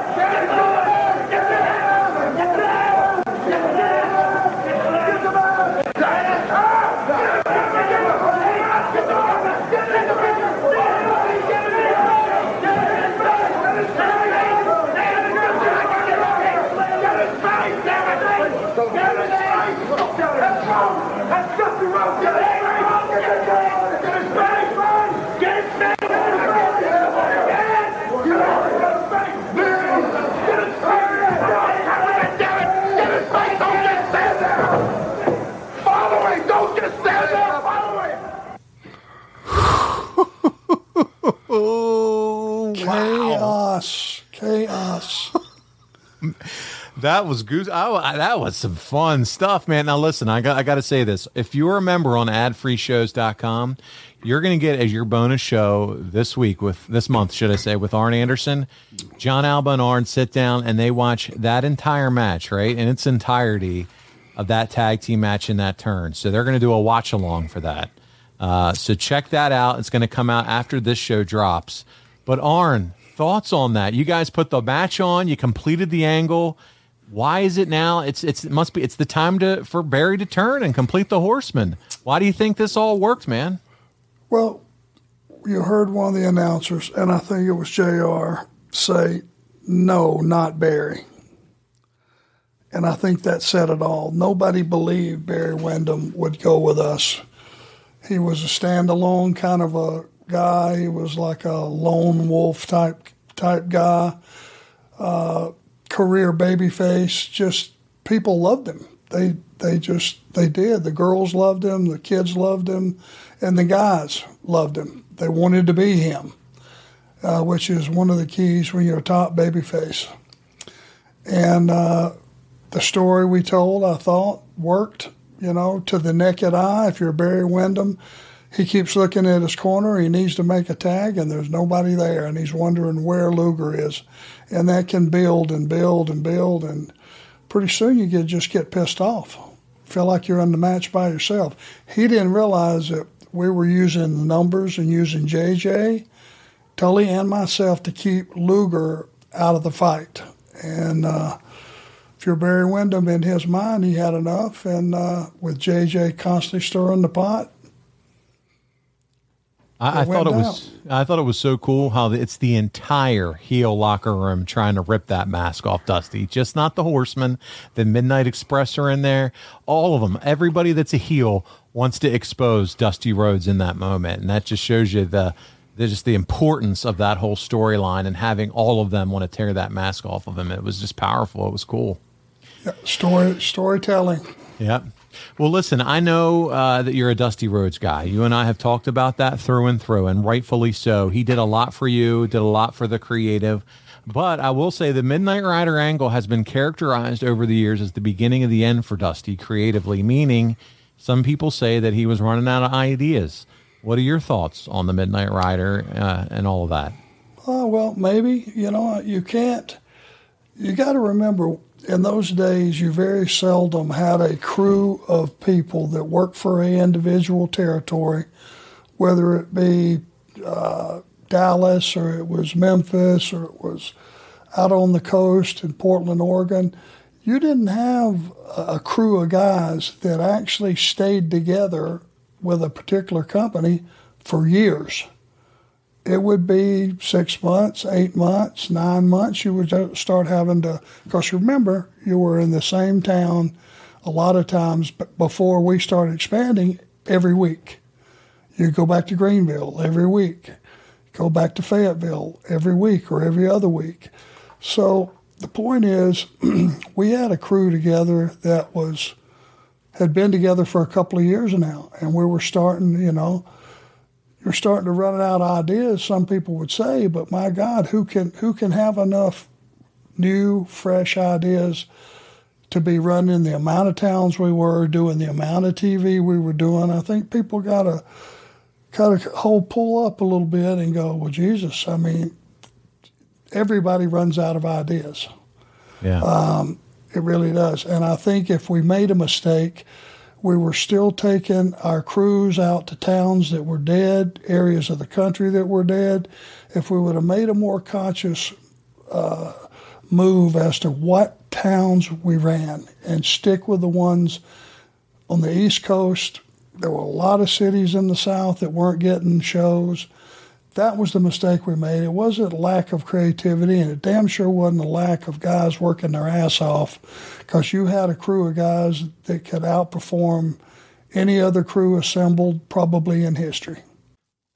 That's Dusty Rhodes. Get it, get it, get it, Hispanic man. Get it, Hispanic. Don't just stand there! Follow me! Oh, Chaos. Chaos. That was goose. That was some fun stuff, man. Now listen, I got I got to say this. If you're a member on adfreeshows.com, you're going to get as your bonus show this week with this month, should I say, with Arn Anderson, Jon Alba and Arn sit down and they watch that entire match, right? In its entirety of that tag team match in that turn. So they're going to do a watch along for that. Uh, so check that out. It's going to come out after this show drops. But Arn, thoughts on that? You guys put the match on. You completed the angle. Why is it now? It's it's it must be it's the time to for Barry to turn and complete the Horseman. Why do you think this all worked, man? Well, you heard one of the announcers, and I think it was JR, say, no, not Barry. And I think that said it all. Nobody believed Barry Windham would go with us. He was a standalone kind of a guy. He was like a lone wolf type type guy. Uh, career babyface. Just people loved him. They they just they did. The girls loved him. The kids loved him, and the guys loved him. They wanted to be him, uh, which is one of the keys when you're a top babyface. And uh, the story we told, I thought, worked. You know, to the naked eye. If you're Barry Windham, he keeps looking at his corner. He needs to make a tag, and there's nobody there, and he's wondering where Luger is, and that can build and build and build, and pretty soon you get just get pissed off, feel like you're in the match by yourself. He didn't realize that we were using the numbers and using JJ, Tully, and myself to keep Luger out of the fight, and. Uh, if you're Barry Windham in his mind, he had enough, and uh, with JJ constantly stirring the pot, I, I thought it was I thought it was so cool how it's the entire heel locker room trying to rip that mask off Dusty. Just not the Horsemen. The Midnight Express are in there. All of them. Everybody that's a heel wants to expose Dusty Rhodes in that moment, and that just shows you the. the just the importance of that whole storyline and having all of them want to tear that mask off of him. It was just powerful. It was cool. story storytelling. Yep. Well, listen, I know uh, that you're a Dusty Rhodes guy. You and I have talked about that through and through, and rightfully so. He did a lot for you, did a lot for the creative. But I will say the Midnight Rider angle has been characterized over the years as the beginning of the end for Dusty creatively, meaning some people say that he was running out of ideas. What are your thoughts on the Midnight Rider uh, and all of that? Oh, well, maybe. You know, you can't, you got to remember in those days, you very seldom had a crew of people that worked for a individual territory, whether it be uh, Dallas or it was Memphis or it was out on the coast in Portland, Oregon. You didn't have a crew of guys that actually stayed together with a particular company for years it would be six months, eight months, nine months. You would start having to, because remember, you were in the same town a lot of times before we started expanding every week. You go back to Greenville every week, go back to Fayetteville every week or every other week. So the point is, *clears throat* we had a crew together that was had been together for a couple of years now, and we were starting, you know you're starting to run out of ideas. Some people would say, but my God, who can who can have enough new, fresh ideas to be running the amount of towns we were doing, the amount of TV we were doing? I think people got to kind of hold pull up a little bit and go, well, Jesus, I mean, everybody runs out of ideas. Yeah, um, it really does. And I think if we made a mistake we were still taking our crews out to towns that were dead, areas of the country that were dead. If we would have made a more conscious uh, move as to what towns we ran and stick with the ones on the East Coast, there were a lot of cities in the South that weren't getting shows. That was the mistake we made. It wasn't lack of creativity, and it damn sure wasn't a lack of guys working their ass off because you had a crew of guys that could outperform any other crew assembled probably in history.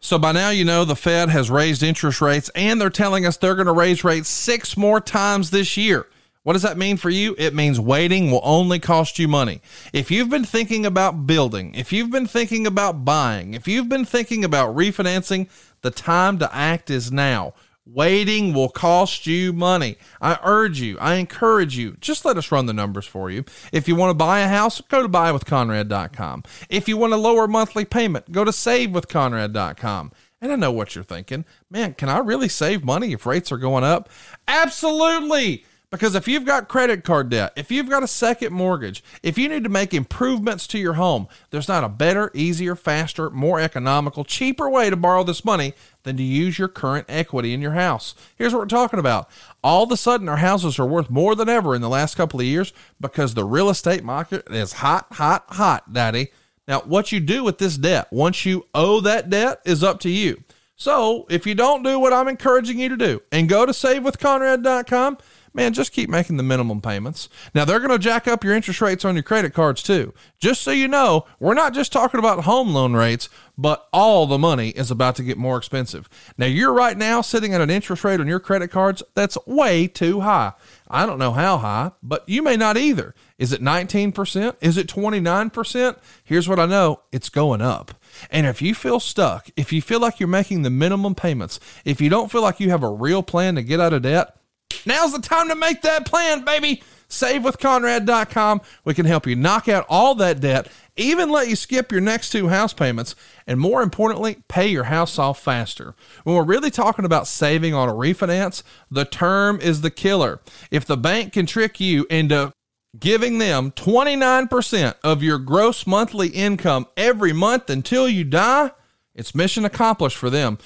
So by now, you know the Fed has raised interest rates and they're telling us they're going to raise rates six more times this year. What does that mean for you? It means waiting will only cost you money. If you've been thinking about building, if you've been thinking about buying, if you've been thinking about refinancing, the time to act is now. Waiting will cost you money. I urge you, I encourage you, just let us run the numbers for you. If you want to buy a house, go to buywithconrad.com. If you want a lower monthly payment, go to savewithconrad.com. And I know what you're thinking. Man, can I really save money if rates are going up? Absolutely. Because if you've got credit card debt, if you've got a second mortgage, if you need to make improvements to your home, there's not a better, easier, faster, more economical, cheaper way to borrow this money than to use your current equity in your house. Here's what we're talking about. All of a sudden, our houses are worth more than ever in the last couple of years because the real estate market is hot, hot, hot, daddy. Now, what you do with this debt, once you owe that debt, is up to you. So, if you don't do what I'm encouraging you to do and go to savewithconrad.com, man, just keep making the minimum payments. Now, they're going to jack up your interest rates on your credit cards too. Just so you know, we're not just talking about home loan rates, but all the money is about to get more expensive. Now, you're right now sitting at an interest rate on your credit cards that's way too high. I don't know how high, but you may not either. Is it 19%? Is it 29%? Here's what I know it's going up. And if you feel stuck, if you feel like you're making the minimum payments, if you don't feel like you have a real plan to get out of debt, Now's the time to make that plan, baby. SaveWithConrad.com. We can help you knock out all that debt, even let you skip your next two house payments, and more importantly, pay your house off faster. When we're really talking about saving on a refinance, the term is the killer. If the bank can trick you into giving them 29% of your gross monthly income every month until you die, it's mission accomplished for them.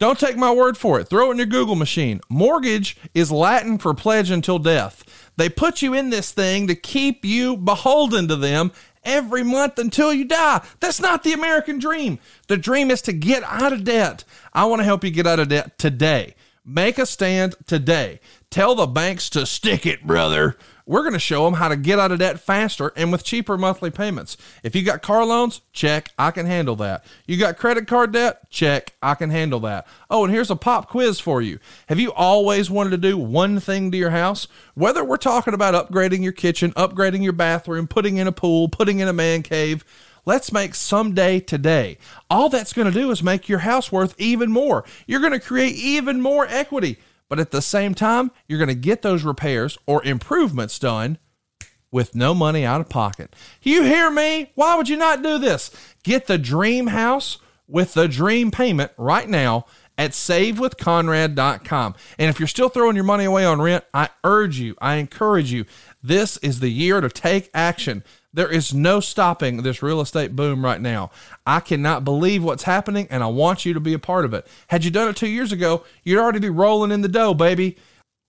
Don't take my word for it. Throw it in your Google machine. Mortgage is Latin for pledge until death. They put you in this thing to keep you beholden to them every month until you die. That's not the American dream. The dream is to get out of debt. I want to help you get out of debt today. Make a stand today. Tell the banks to stick it, brother. We're going to show them how to get out of debt faster and with cheaper monthly payments. If you got car loans, check, I can handle that. You got credit card debt? Check, I can handle that. Oh, and here's a pop quiz for you. Have you always wanted to do one thing to your house? Whether we're talking about upgrading your kitchen, upgrading your bathroom, putting in a pool, putting in a man cave, Let's make someday today. All that's going to do is make your house worth even more. You're going to create even more equity. But at the same time, you're going to get those repairs or improvements done with no money out of pocket. You hear me? Why would you not do this? Get the dream house with the dream payment right now at savewithconrad.com. And if you're still throwing your money away on rent, I urge you, I encourage you, this is the year to take action. There is no stopping this real estate boom right now. I cannot believe what's happening, and I want you to be a part of it. Had you done it two years ago, you'd already be rolling in the dough, baby.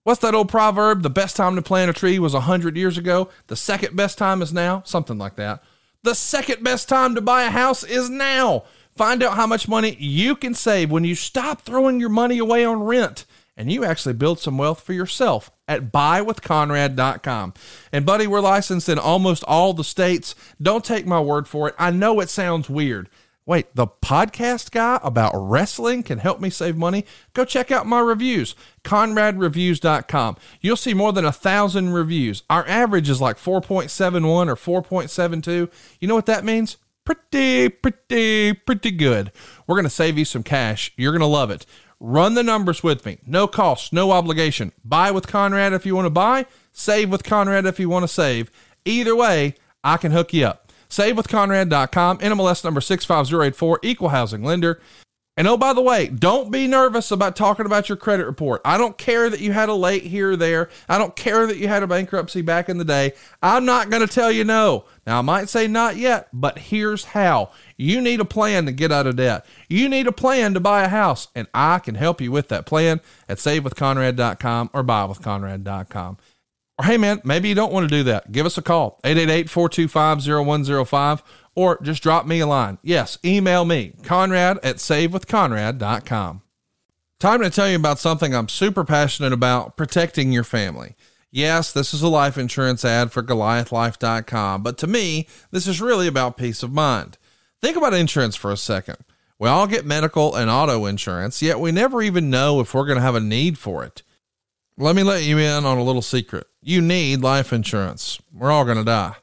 What's that old proverb? The best time to plant a tree was a hundred years ago. The second best time is now. Something like that. The second best time to buy a house is now. Find out how much money you can save when you stop throwing your money away on rent and you actually build some wealth for yourself at buywithconrad.com. And buddy, we're licensed in almost all the states. Don't take my word for it. I know it sounds weird. Wait, the podcast guy about wrestling can help me save money? Go check out my reviews, conradreviews.com. You'll see more than a thousand reviews. Our average is like 4.71 or 4.72. You know what that means? Pretty, pretty, pretty good. We're going to save you some cash. You're going to love it. Run the numbers with me. No cost, no obligation. Buy with Conrad if you want to buy, save with Conrad if you want to save. Either way, I can hook you up. SaveWithConrad.com, NMLS number 65084, equal housing lender. And oh, by the way, don't be nervous about talking about your credit report. I don't care that you had a late here or there. I don't care that you had a bankruptcy back in the day. I'm not going to tell you no. Now, I might say not yet, but here's how. You need a plan to get out of debt. You need a plan to buy a house, and I can help you with that plan at savewithconrad.com or buywithconrad.com. Or hey, man, maybe you don't want to do that. Give us a call, 888 425 0105 or just drop me a line. Yes, email me, conrad at savewithconrad.com. Time to tell you about something I'm super passionate about protecting your family. Yes, this is a life insurance ad for GoliathLife.com, but to me, this is really about peace of mind. Think about insurance for a second. We all get medical and auto insurance, yet we never even know if we're going to have a need for it. Let me let you in on a little secret. You need life insurance. We're all going to die.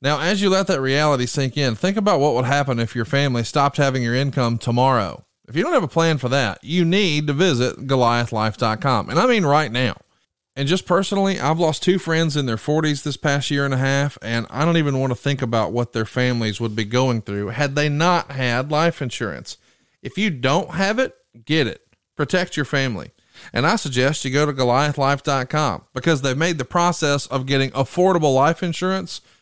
Now, as you let that reality sink in, think about what would happen if your family stopped having your income tomorrow. If you don't have a plan for that, you need to visit goliathlife.com. And I mean right now. And just personally, I've lost two friends in their 40s this past year and a half, and I don't even want to think about what their families would be going through had they not had life insurance. If you don't have it, get it. Protect your family. And I suggest you go to goliathlife.com because they've made the process of getting affordable life insurance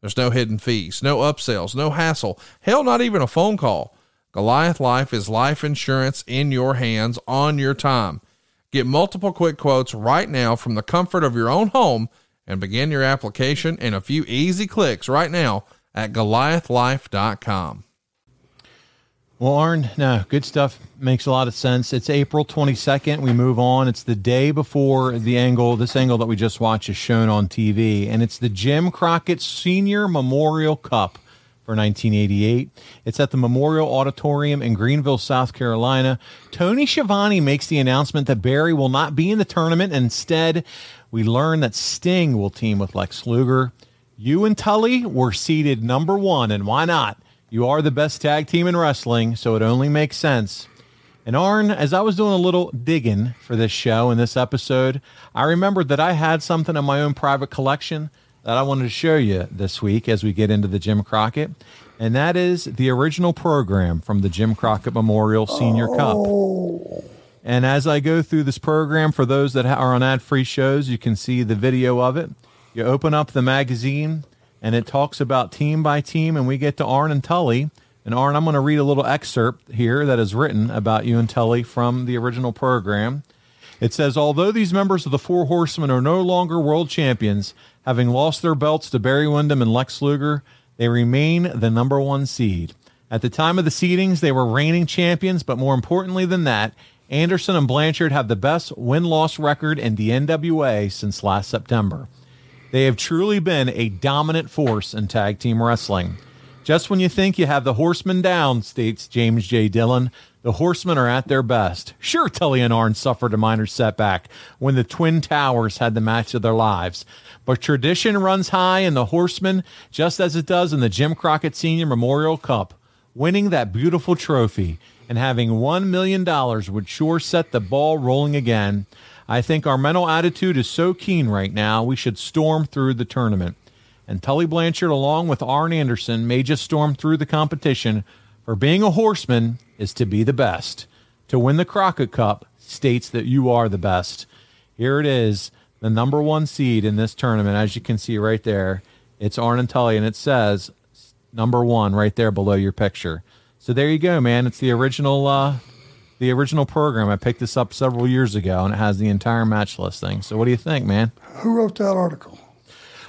There's no hidden fees, no upsells, no hassle, hell, not even a phone call. Goliath Life is life insurance in your hands on your time. Get multiple quick quotes right now from the comfort of your own home and begin your application in a few easy clicks right now at goliathlife.com. Well, Arn, no, good stuff. Makes a lot of sense. It's April 22nd. We move on. It's the day before the angle, this angle that we just watched is shown on TV, and it's the Jim Crockett Senior Memorial Cup for 1988. It's at the Memorial Auditorium in Greenville, South Carolina. Tony Schiavone makes the announcement that Barry will not be in the tournament. Instead, we learn that Sting will team with Lex Luger. You and Tully were seated number one, and why not? You are the best tag team in wrestling, so it only makes sense. And Arn, as I was doing a little digging for this show and this episode, I remembered that I had something in my own private collection that I wanted to show you this week as we get into the Jim Crockett, and that is the original program from the Jim Crockett Memorial Senior Oh. Cup. And as I go through this program, for those that are on ad free shows, you can see the video of it. You open up the magazine, and it talks about team by team, and we get to Arn and Tully. And Arn, I'm going to read a little excerpt here that is written about you and Tully from the original program. It says, although these members of the Four Horsemen are no longer world champions, having lost their belts to Barry Windham and Lex Luger, they remain the number one seed. At the time of the seedings, they were reigning champions, but more importantly than that, Anderson and Blanchard have the best win loss record in the NWA since last September. They have truly been a dominant force in tag team wrestling. Just when you think you have the horsemen down, states James J. Dillon, the horsemen are at their best. Sure, Tully and Arn suffered a minor setback when the Twin Towers had the match of their lives. But tradition runs high in the horsemen, just as it does in the Jim Crockett Senior Memorial Cup. Winning that beautiful trophy and having $1 million would sure set the ball rolling again. I think our mental attitude is so keen right now, we should storm through the tournament. And Tully Blanchard, along with Arn Anderson, may just storm through the competition, for being a horseman is to be the best. To win the Crockett Cup states that you are the best. Here it is, the number one seed in this tournament, as you can see right there. It's Arn and Tully, and it says number one right there below your picture. So there you go, man. It's the original uh, the original program. I picked this up several years ago, and it has the entire match listing. So what do you think, man? Who wrote that article?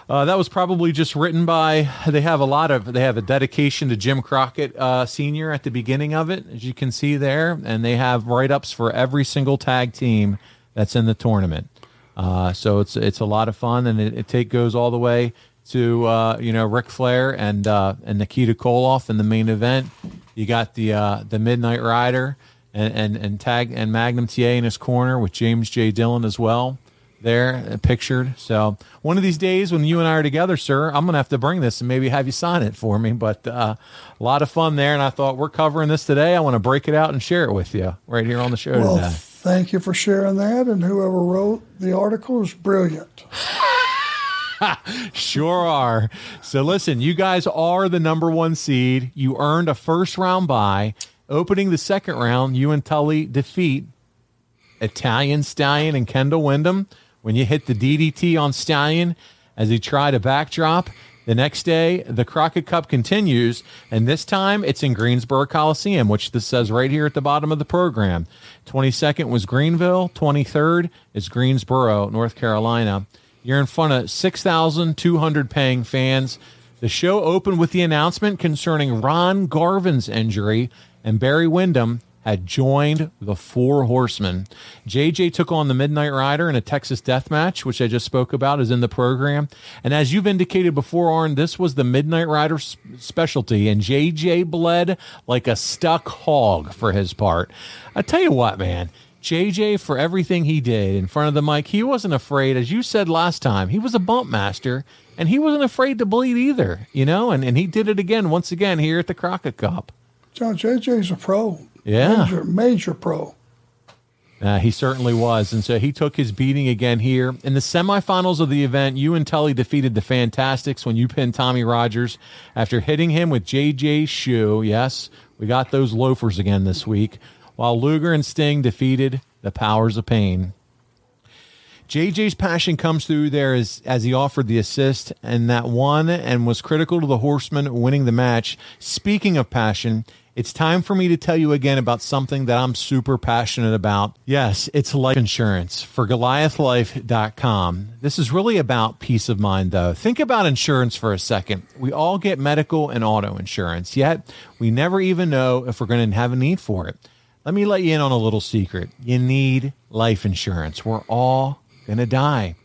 Uh, that was probably just written by. They have a lot of. They have a dedication to Jim Crockett uh, Senior at the beginning of it, as you can see there, and they have write ups for every single tag team that's in the tournament. Uh, so it's it's a lot of fun, and it, it take goes all the way to uh, you know Ric Flair and uh, and Nikita Koloff in the main event. You got the uh, the Midnight Rider and, and and tag and Magnum TA in his corner with James J. Dillon as well there uh, pictured. So one of these days when you and I are together, sir, I'm gonna have to bring this and maybe have you sign it for me. But uh, a lot of fun there, and I thought we're covering this today. I want to break it out and share it with you right here on the show Well, today. thank you for sharing that. And whoever wrote the article is brilliant. *laughs* Sure are. So listen, you guys are the number one seed. You earned a first round bye. Opening the second round, you and Tully defeat Italian Stallion and Kendall Windham when you hit the DDT on Stallion as he tried a backdrop. The next day, the Crockett Cup continues, and this time it's in Greensboro Coliseum, which this says right here at the bottom of the program. 22nd was Greenville, 23rd is Greensboro, North Carolina. You're in front of 6,200 paying fans. The show opened with the announcement concerning Ron Garvin's injury, and Barry Windham had joined the Four Horsemen. JJ took on the Midnight Rider in a Texas death match, which I just spoke about, is in the program. And as you've indicated before, Arn, this was the Midnight Rider specialty, and JJ bled like a stuck hog for his part. I tell you what, man. JJ, for everything he did in front of the mic, he wasn't afraid. As you said last time, he was a bump master, and he wasn't afraid to bleed either, you know, and, and he did it again, once again, here at the Crockett Cup. John JJ's a pro. Yeah. Major, major pro. Uh, he certainly was. And so he took his beating again here. In the semifinals of the event, you and Tully defeated the Fantastics when you pinned Tommy Rogers after hitting him with JJ's shoe. Yes, we got those loafers again this week. While Luger and Sting defeated the Powers of Pain. JJ's passion comes through there as, as he offered the assist and that won and was critical to the Horsemen winning the match. Speaking of passion, it's time for me to tell you again about something that I'm super passionate about. Yes, it's life insurance for Goliathlife.com. This is really about peace of mind, though. Think about insurance for a second. We all get medical and auto insurance, yet we never even know if we're going to have a need for it. Let me let you in on a little secret. You need life insurance. We're all going to die.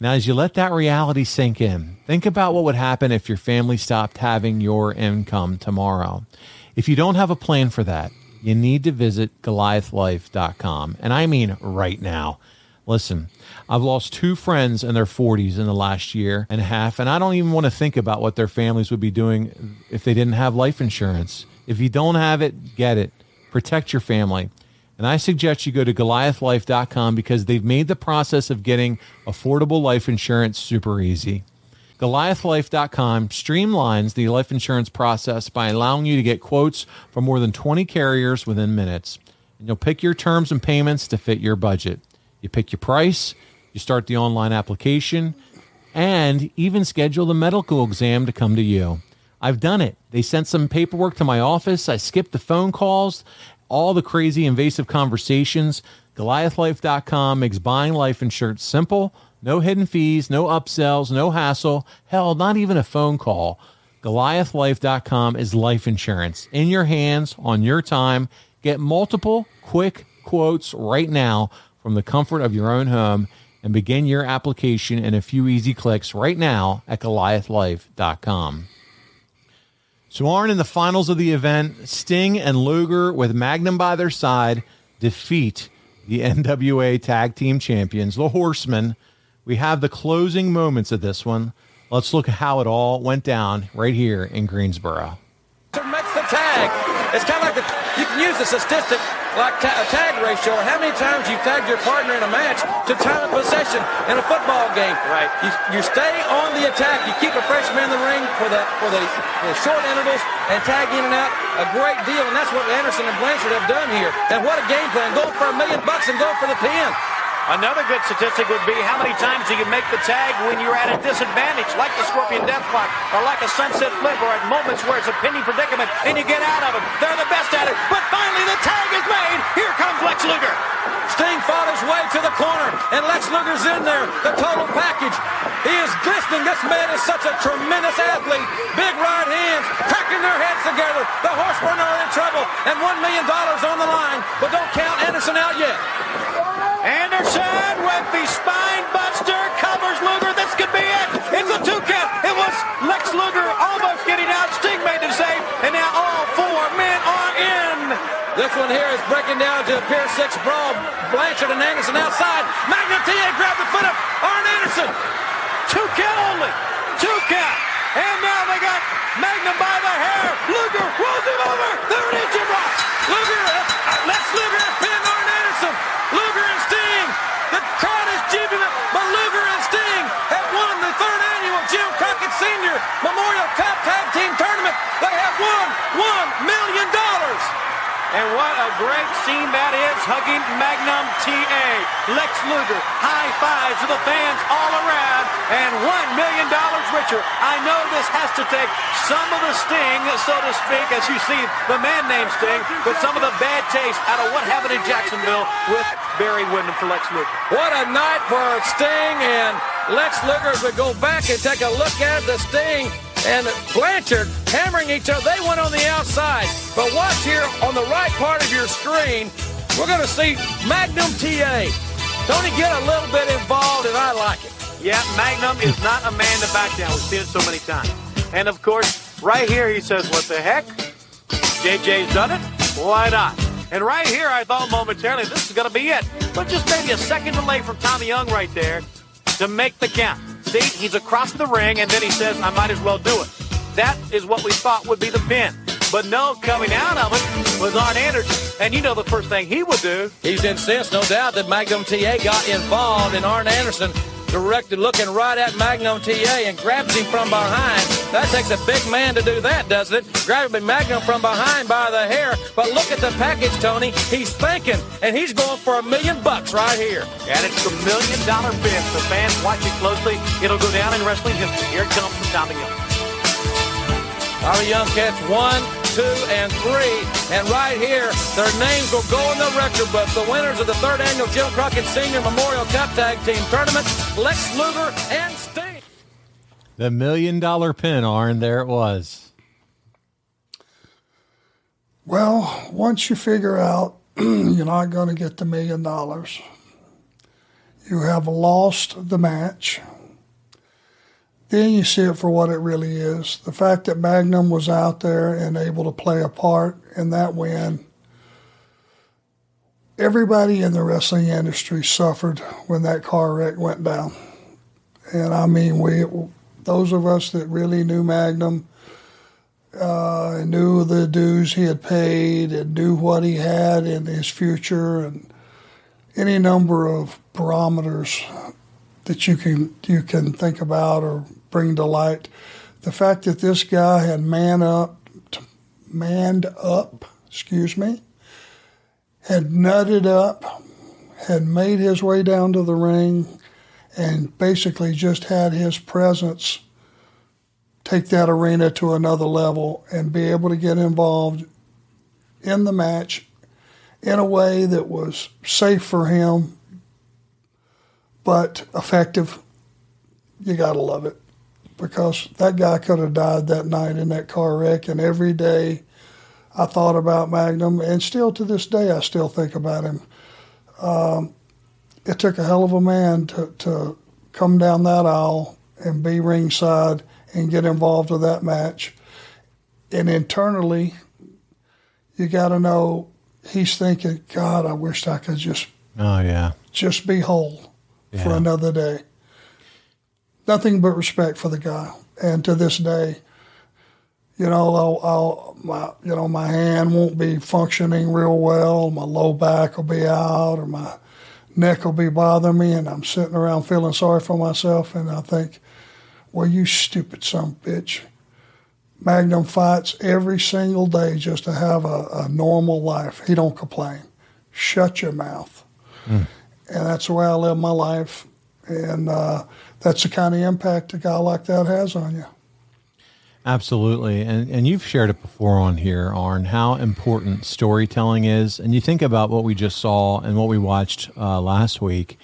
Now, as you let that reality sink in, think about what would happen if your family stopped having your income tomorrow. If you don't have a plan for that, you need to visit goliathlife.com. And I mean right now. Listen, I've lost two friends in their 40s in the last year and a half, and I don't even want to think about what their families would be doing if they didn't have life insurance. If you don't have it, get it. Protect your family. And I suggest you go to goliathlife.com because they've made the process of getting affordable life insurance super easy. Goliathlife.com streamlines the life insurance process by allowing you to get quotes from more than 20 carriers within minutes. And you'll pick your terms and payments to fit your budget. You pick your price, you start the online application, and even schedule the medical exam to come to you. I've done it. They sent some paperwork to my office. I skipped the phone calls, all the crazy invasive conversations. Goliathlife.com makes buying life insurance simple. No hidden fees, no upsells, no hassle. Hell, not even a phone call. Goliathlife.com is life insurance in your hands on your time. Get multiple quick quotes right now from the comfort of your own home and begin your application in a few easy clicks right now at goliathlife.com. So, Arn, in the finals of the event, Sting and Luger, with Magnum by their side, defeat the NWA Tag Team Champions, the Horsemen. We have the closing moments of this one. Let's look at how it all went down right here in Greensboro. Makes the tag. It's kind of like the, you can use the statistic like ta- a tag ratio or how many times you tagged your partner in a match to time of possession in a football game. Right. You, you stay on the attack. You keep a freshman in the ring for the for the, the short intervals and tag in and out. A great deal, and that's what Anderson and Blanchard have done here. And what a game plan! Go for a million bucks and go for the pin. Another good statistic would be how many times do you make the tag when you're at a disadvantage, like the Scorpion Death Lock, or like a Sunset Flip, or at moments where it's a pinning predicament and you get out of it. They're the best at it. But finally, the tag is made. Here comes Lex Luger. Sting fought his way to the corner, and Lex Luger's in there. The total package. He is glistening. This man is such a tremendous athlete. Big right hands, cracking their heads together. The horsemen are in trouble, and $1 million on the line. But don't count Anderson out yet. Anderson with the spine buster covers Luger. This could be it. It's a two count. It was Lex Luger almost getting out. Sting made the save, and now all four men are in. This one here is breaking down to a Pier 6 brawl. Blanchard and Anderson outside. Magnum TA grabbed the foot of Arn Anderson. Two count only. Two count. And now they got Magnum by the hair. Luger rolls him over. They're in engine rock. Luger, uh, Lex Luger pinned Arn Anderson. Luger and Sting. The crowd is jubilant, but Luger and Sting have won the third annual Senior Memorial Cup Tag Team Tournament. They have won one million dollars. And what a great scene that is, hugging Magnum TA. Lex Luger, high fives to the fans all around, and $1 million richer. I know this has to take some of the sting, so to speak, as you see the man named Sting, but some of the bad taste out of what happened in Jacksonville with Barry Windham for Lex Luger. What a night for Sting and Lex Luger as we go back and take a look at the Sting and Blanchard hammering each other. They went on the outside. But watch here on the right part of your screen, we're going to see Magnum TA. Don't get a little bit involved, and I like it. Yeah, Magnum is not a man to back down. We've seen it so many times. And of course, right here he says, What the heck? JJ's done it? Why not? And right here, I thought momentarily this is going to be it. But just maybe a second delay from Tommy Young right there to make the count. He's across the ring, and then he says, I might as well do it. That is what we thought would be the pin. But no, coming out of it was Arn Anderson. And you know the first thing he would do. He's incensed, no doubt, that Magnum TA got involved, and Arn Anderson directed looking right at Magnum TA and grabs him from behind. That takes a big man to do that, doesn't it? Grabbing Magnum from behind by the hair. But look at the package, Tony. He's thinking, and he's going for a million bucks right here. And it's the million dollar bid. The fans watch it closely. It'll go down in wrestling history. Here it comes from Tommy Young. Tommy Young catch one, two, and three. And right here, their names will go in the record book. The winners of the third annual Jim Crockett Senior Memorial Cup Tag Team Tournament, Lex Luger and Sting. The million dollar pin, Arn. There it was. Well, once you figure out *clears throat* you're not going to get the million dollars, you have lost the match. Then you see it for what it really is. The fact that Magnum was out there and able to play a part in that win. Everybody in the wrestling industry suffered when that car wreck went down. And I mean, we, those of us that really knew Magnum, uh, knew the dues he had paid and knew what he had in his future and any number of barometers that you can you can think about or bring to light. The fact that this guy had man up, manned up, excuse me, had nutted up, had made his way down to the ring, and basically just had his presence take that arena to another level and be able to get involved in the match in a way that was safe for him but effective. You got to love it because that guy could have died that night in that car wreck. And every day I thought about Magnum, and still to this day I still think about him. Um, it took a hell of a man to, to come down that aisle and be ringside and get involved with that match. And internally, you got to know he's thinking, God, I wish I could just, Oh yeah. just be whole for another day. Nothing but respect for the guy. And to this day, you know, I'll, I'll my you know my hand won't be functioning real well. My low back will be out, or my neck will be bothering me, and I'm sitting around feeling sorry for myself. And I think, well, you stupid son of a bitch. Magnum fights every single day just to have a, a normal life. He don't complain. Shut your mouth. And that's the way I live my life. And uh, that's the kind of impact a guy like that has on you. Absolutely. And and you've shared it before on here, Arn, how important storytelling is. And you think about what we just saw and what we watched uh, last week.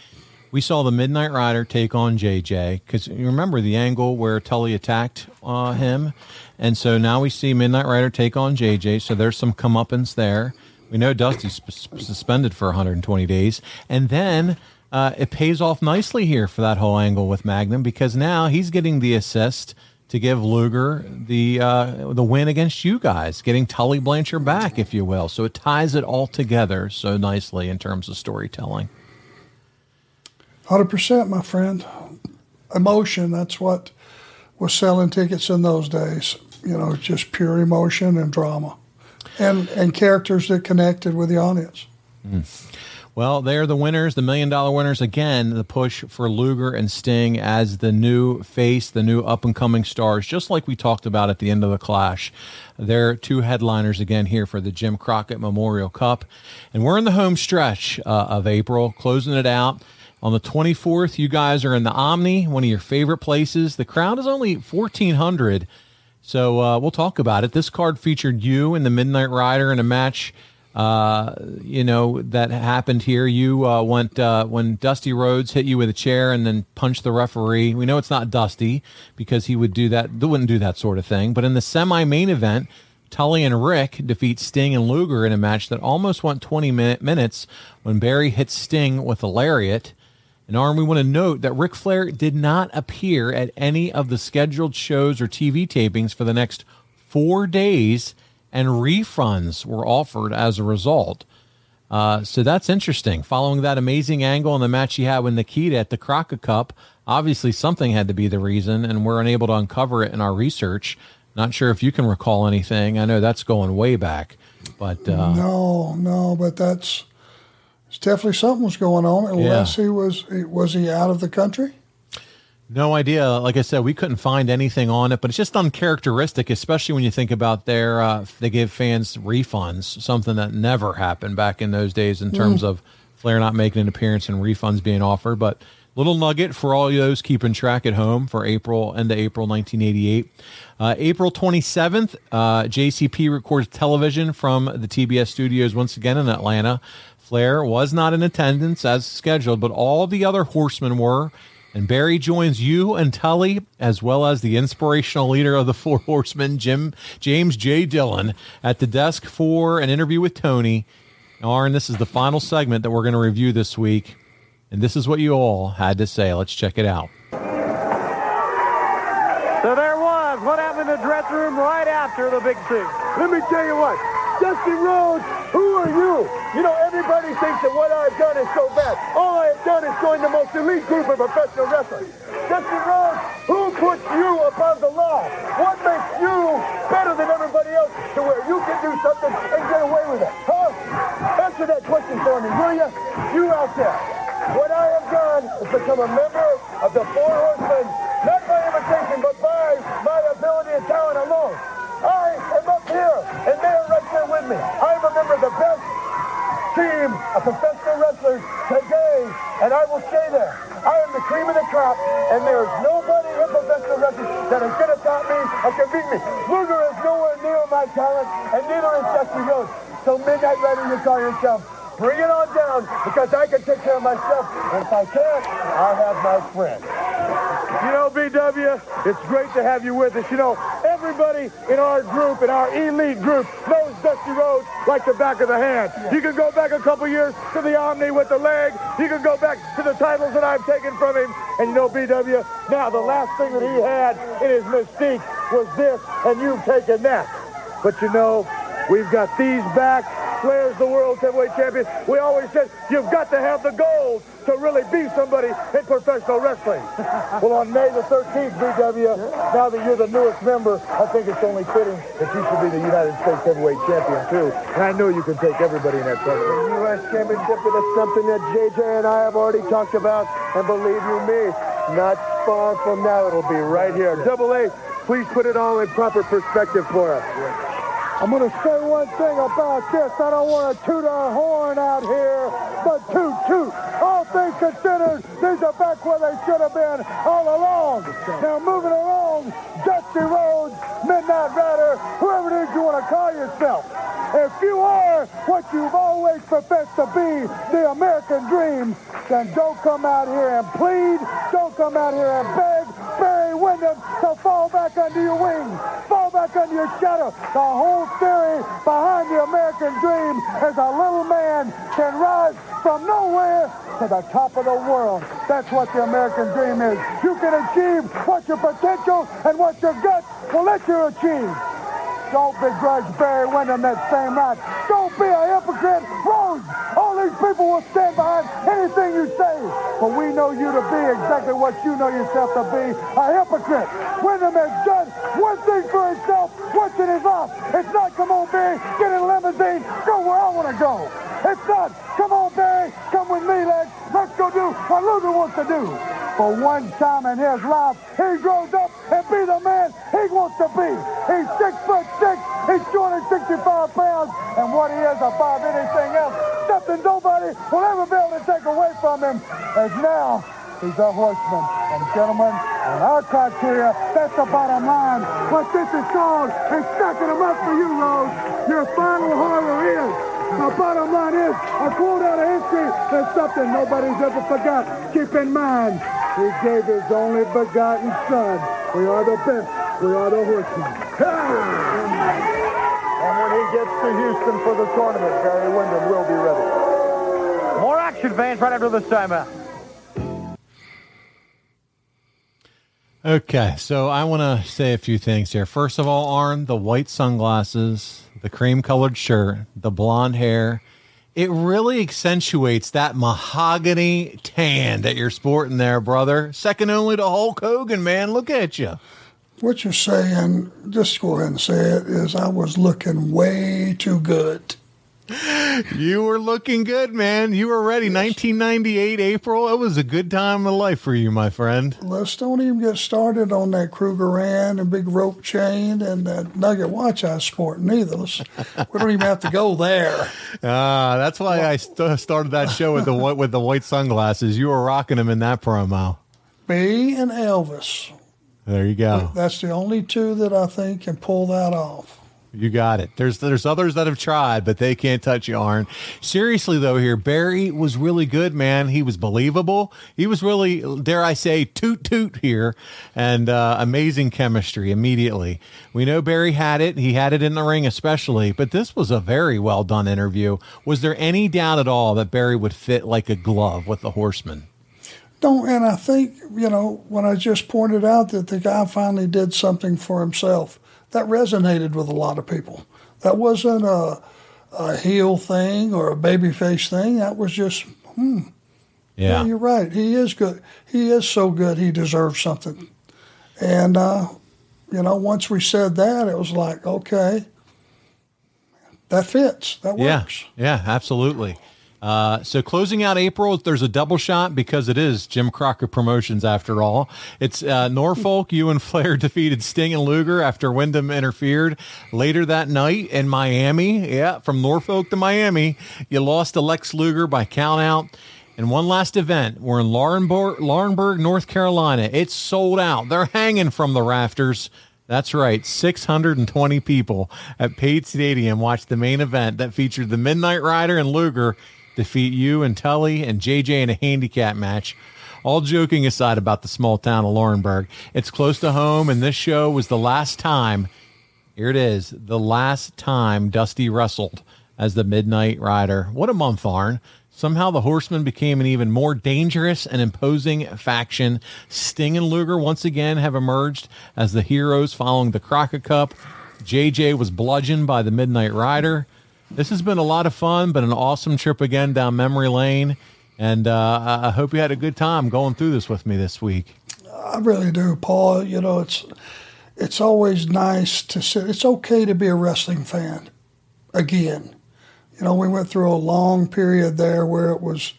We saw the Midnight Rider take on JJ because you remember the angle where Tully attacked uh, him. And so now we see Midnight Rider take on JJ. So there's some comeuppance there. We know Dusty's suspended for 120 days. And then uh, it pays off nicely here for that whole angle with Magnum because now he's getting the assist to give Luger the uh, the win against you guys, getting Tully Blanchard back, if you will. So it ties it all together so nicely in terms of storytelling. 100%, my friend. Emotion, that's what was selling tickets in those days. You know, just pure emotion and drama. And, and characters that connected with the audience. Well, they're the winners, the million dollar winners again. The push for Luger and Sting as the new face, the new up and coming stars, just like we talked about at the end of the Clash. They're two headliners again here for the Jim Crockett Memorial Cup, and we're in the home stretch uh, of April, closing it out. On the 24th, you guys are in the Omni, one of your favorite places. The crowd is only 1,400. So uh, we'll talk about it. This card featured you and the Midnight Rider in a match, uh, you know, that happened here. You uh, went uh, when Dusty Rhodes hit you with a chair and then punched the referee. We know it's not Dusty because he would do that, wouldn't do that sort of thing. But in the semi main event, Tully and Ric defeat Sting and Luger in a match that almost went 20 minutes when Barry hits Sting with a lariat. And Arn, we want to note that Ric Flair did not appear at any of the scheduled shows or TV tapings for the next four days, and refunds were offered as a result. Uh, so that's interesting. Following that amazing angle in the match he had with Nikita at the Crockett Cup, obviously something had to be the reason, and we're unable to uncover it in our research. Not sure if you can recall anything. I know that's going way back, but uh, no, no, but that's it's definitely something was going on. Unless yeah. he was was he out of the country? No idea. Like I said, we couldn't find anything on it, but it's just uncharacteristic, especially when you think about their uh, they give fans refunds, something that never happened back in those days in terms mm. of Flair not making an appearance and refunds being offered. But little nugget for all those keeping track at home for April into April 1988. Uh, April 27th, uh, JCP records television from the TBS studios once again in Atlanta. Flair was not in attendance as scheduled, but all the other horsemen were. And Barry joins you and Tully, as well as the inspirational leader of the *laughs* Four Horsemen, Jim James J. Dillon, at the desk for an interview with Tony. Arn, this is the final segment that we're going to review this week. And this is what you all had to say. Let's check it out. So there was what happened in the dressing room right after the big suit. Let me tell you what. Dusty Rhodes, who are you? You know, everybody thinks that what I've done is so bad. All I have done is join the most elite group of professional wrestlers. Dusty Rhodes, who puts you above the law? What makes you better than everybody else to where you can do something and get away with it? Huh? Answer that question for me, will you? You out there. What I have done is become a member of the Four Horsemen, not by invitation, but by my ability and talent alone. I here, and they're right there with me. I am a member of the best team of professional wrestlers today, and I will stay there. I am the cream of the crop, and there is nobody in professional wrestling that is going to top me or can beat me. Luger is nowhere near my talent, and neither is Dusty Rhodes. So Midnight Rider, you call yourself. Bring it on down, because I can take care of myself, and if I can't, I'll have my friend. You know, BW, it's great to have you with us. You know, everybody in our group, in our elite group, knows Dusty Rhodes like the back of the hand. You can go back a couple years to the Omni with the leg. You can go back to the titles that I've taken from him. And you know, BW, now the last thing that he had in his mystique was this, and you've taken that. But you know, we've got these back. Flair's the world heavyweight champion. We always said you've got to have the gold to really be somebody in professional wrestling. *laughs* well, on May the 13th, BW, now that you're the newest member, I think it's only fitting that you should be the United States heavyweight champion, too. And I know you can take everybody in that tournament. The U.S. championship is something that JJ and I have already talked about, and believe you me, not far from now, it'll be right here. Double A, please put it all in proper perspective for us. I'm going to say one thing about this. I don't want to toot our horn out here, but toot, toot. All things considered, these are back where they should have been all along. Now moving along, Dusty Rhodes, Midnight Rider, whoever it is you want to call yourself. If you are what you've always professed to be, the American dream, then don't come out here and plead. Don't come out here and beg Windham to fall back under your wings, fall back under your shadow. The whole theory behind the American dream is a little man can rise from nowhere to the top of the world. That's what the American dream is. You can achieve what your potential and what your gut will let you achieve. Don't begrudge Barry Windham that same right. Don't be a hypocrite. These people will stand behind anything you say. But we know you to be exactly what you know yourself to be, a hypocrite. Windham has done one thing for himself once in his life. It's not, come on, Barry, get in a limousine, go where I want to go. It's not, come on, Barry, Come with me, Lex. Let's go do what Luger wants to do. For one time in his life, he grows up and be the man he wants to be. He's six foot six. He's 265 pounds. And what he is above anything else, something nobody will ever be able to take away from him. As now, he's a horseman. And gentlemen, on our criteria, that's the bottom line. What this is called is stacking them up for you, Rose. Your final horror is. The bottom line is, a quote out of history is something nobody's ever forgot. Keep in mind, he gave his only begotten son. We are the best. We are the horsemen. And when he gets to Houston for the tournament, Barry Windham will be ready. More action, fans, right after this timeout. Okay, so I want to say a few things here. First of all, Arn, the white sunglasses, the cream colored shirt, the blonde hair, it really accentuates that mahogany tan that you're sporting there, brother. Second only to Hulk Hogan, man. Look at you. What you're saying, just go ahead and say it, is I was looking way too good. You were looking good, man. You were ready. 1998 April. It was a good time of life for you, my friend. Let's don't even get started on that Krugerrand and big rope chain and that nugget watch I was sporting either. Let's, we don't even have to go there. *laughs* Ah, that's why I st- started that show with the with the white sunglasses. You were rocking them in that promo. Me and Elvis. There you go. That's the only two that I think can pull that off. You got it. There's there's others that have tried, but they can't touch you, Arn. Seriously though, here Barry was really good, man. He was believable. He was really, dare I say, toot toot here, and uh, amazing chemistry immediately. We know Barry had it. He had it in the ring, especially. But this was a very well done interview. Was there any doubt at all that Barry would fit like a glove with the Horseman? Don't, and I think, you know, when I just pointed out that the guy finally did something for himself, that resonated with a lot of people. That wasn't a, a heel thing or a babyface thing. That was just, hmm. Yeah. you're right. He is good. He is so good. He deserves something. And, uh, you know, once we said that, it was like, okay, that fits. That works. Yeah, yeah, absolutely. Uh, so closing out April, there's a double shot because it is Jim Crockett Promotions after all. It's uh, Norfolk. You and Flair *laughs* defeated Sting and Luger after Windham interfered later that night in Miami. Yeah, from Norfolk to Miami, you lost to Lex Luger by count out. And one last event, we're in Laurinburg, Laurinburg, North Carolina. It's sold out. They're hanging from the rafters. That's right. 620 people at Pate Stadium watched the main event that featured the Midnight Rider and Luger defeat you and Tully and JJ in a handicap match. All joking aside about the small town of Laurinburg, it's close to home, and this show was the last time. Here it is, the last time Dusty wrestled as the Midnight Rider. What a month, Arn. Somehow the Horsemen became an even more dangerous and imposing faction. Sting and Luger once again have emerged as the heroes following the Crockett Cup. JJ was bludgeoned by the Midnight Rider. This has been a lot of fun, but an awesome trip again down memory lane. And uh, I hope you had a good time going through this with me this week. I really do, Paul. You know, it's it's always nice to sit. It's okay to be a wrestling fan again. You know, we went through a long period there where it was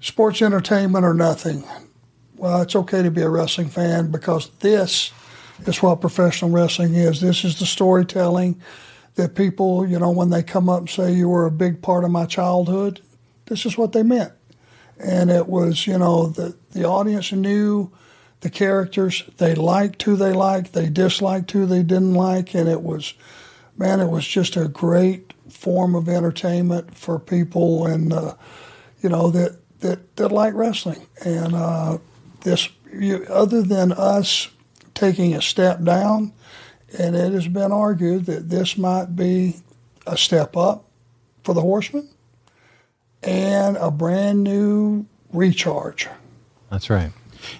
sports entertainment or nothing. Well, it's okay to be a wrestling fan because this is what professional wrestling is. This is the storytelling that people, you know, when they come up and say you were a big part of my childhood, this is what they meant. And it was, you know, the, the audience knew the characters. They liked who they liked. They disliked who they didn't like. And it was, man, it was just a great form of entertainment for people and, uh, you know, that, that, that like wrestling. And uh, this, you, other than us taking a step down, and it has been argued that this might be a step up for the Horsemen and a brand new recharge. That's right.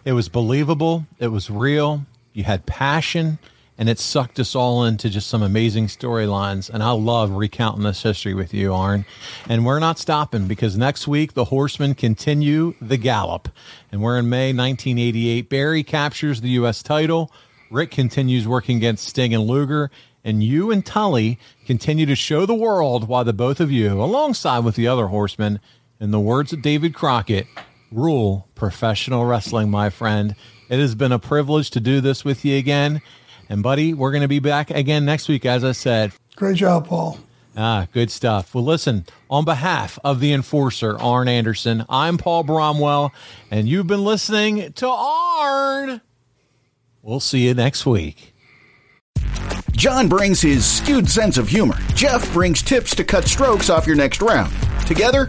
It was believable. It was real. You had passion, and it sucked us all into just some amazing storylines. And I love recounting this history with you, Arn. And we're not stopping because next week the Horsemen continue the gallop. And we're in May 1988. Barry captures the U.S. title. Ric continues working against Sting and Luger. And you and Tully continue to show the world why the both of you, alongside with the other horsemen, in the words of David Crockett, rule professional wrestling, my friend. It has been a privilege to do this with you again. And, buddy, we're going to be back again next week, as I said. Great job, Paul. Ah, good stuff. Well, listen, on behalf of the enforcer, Arn Anderson, I'm Paul Bromwell, and you've been listening to Arn. We'll see you next week. John brings his skewed sense of humor. Jeff brings tips to cut strokes off your next round. Together,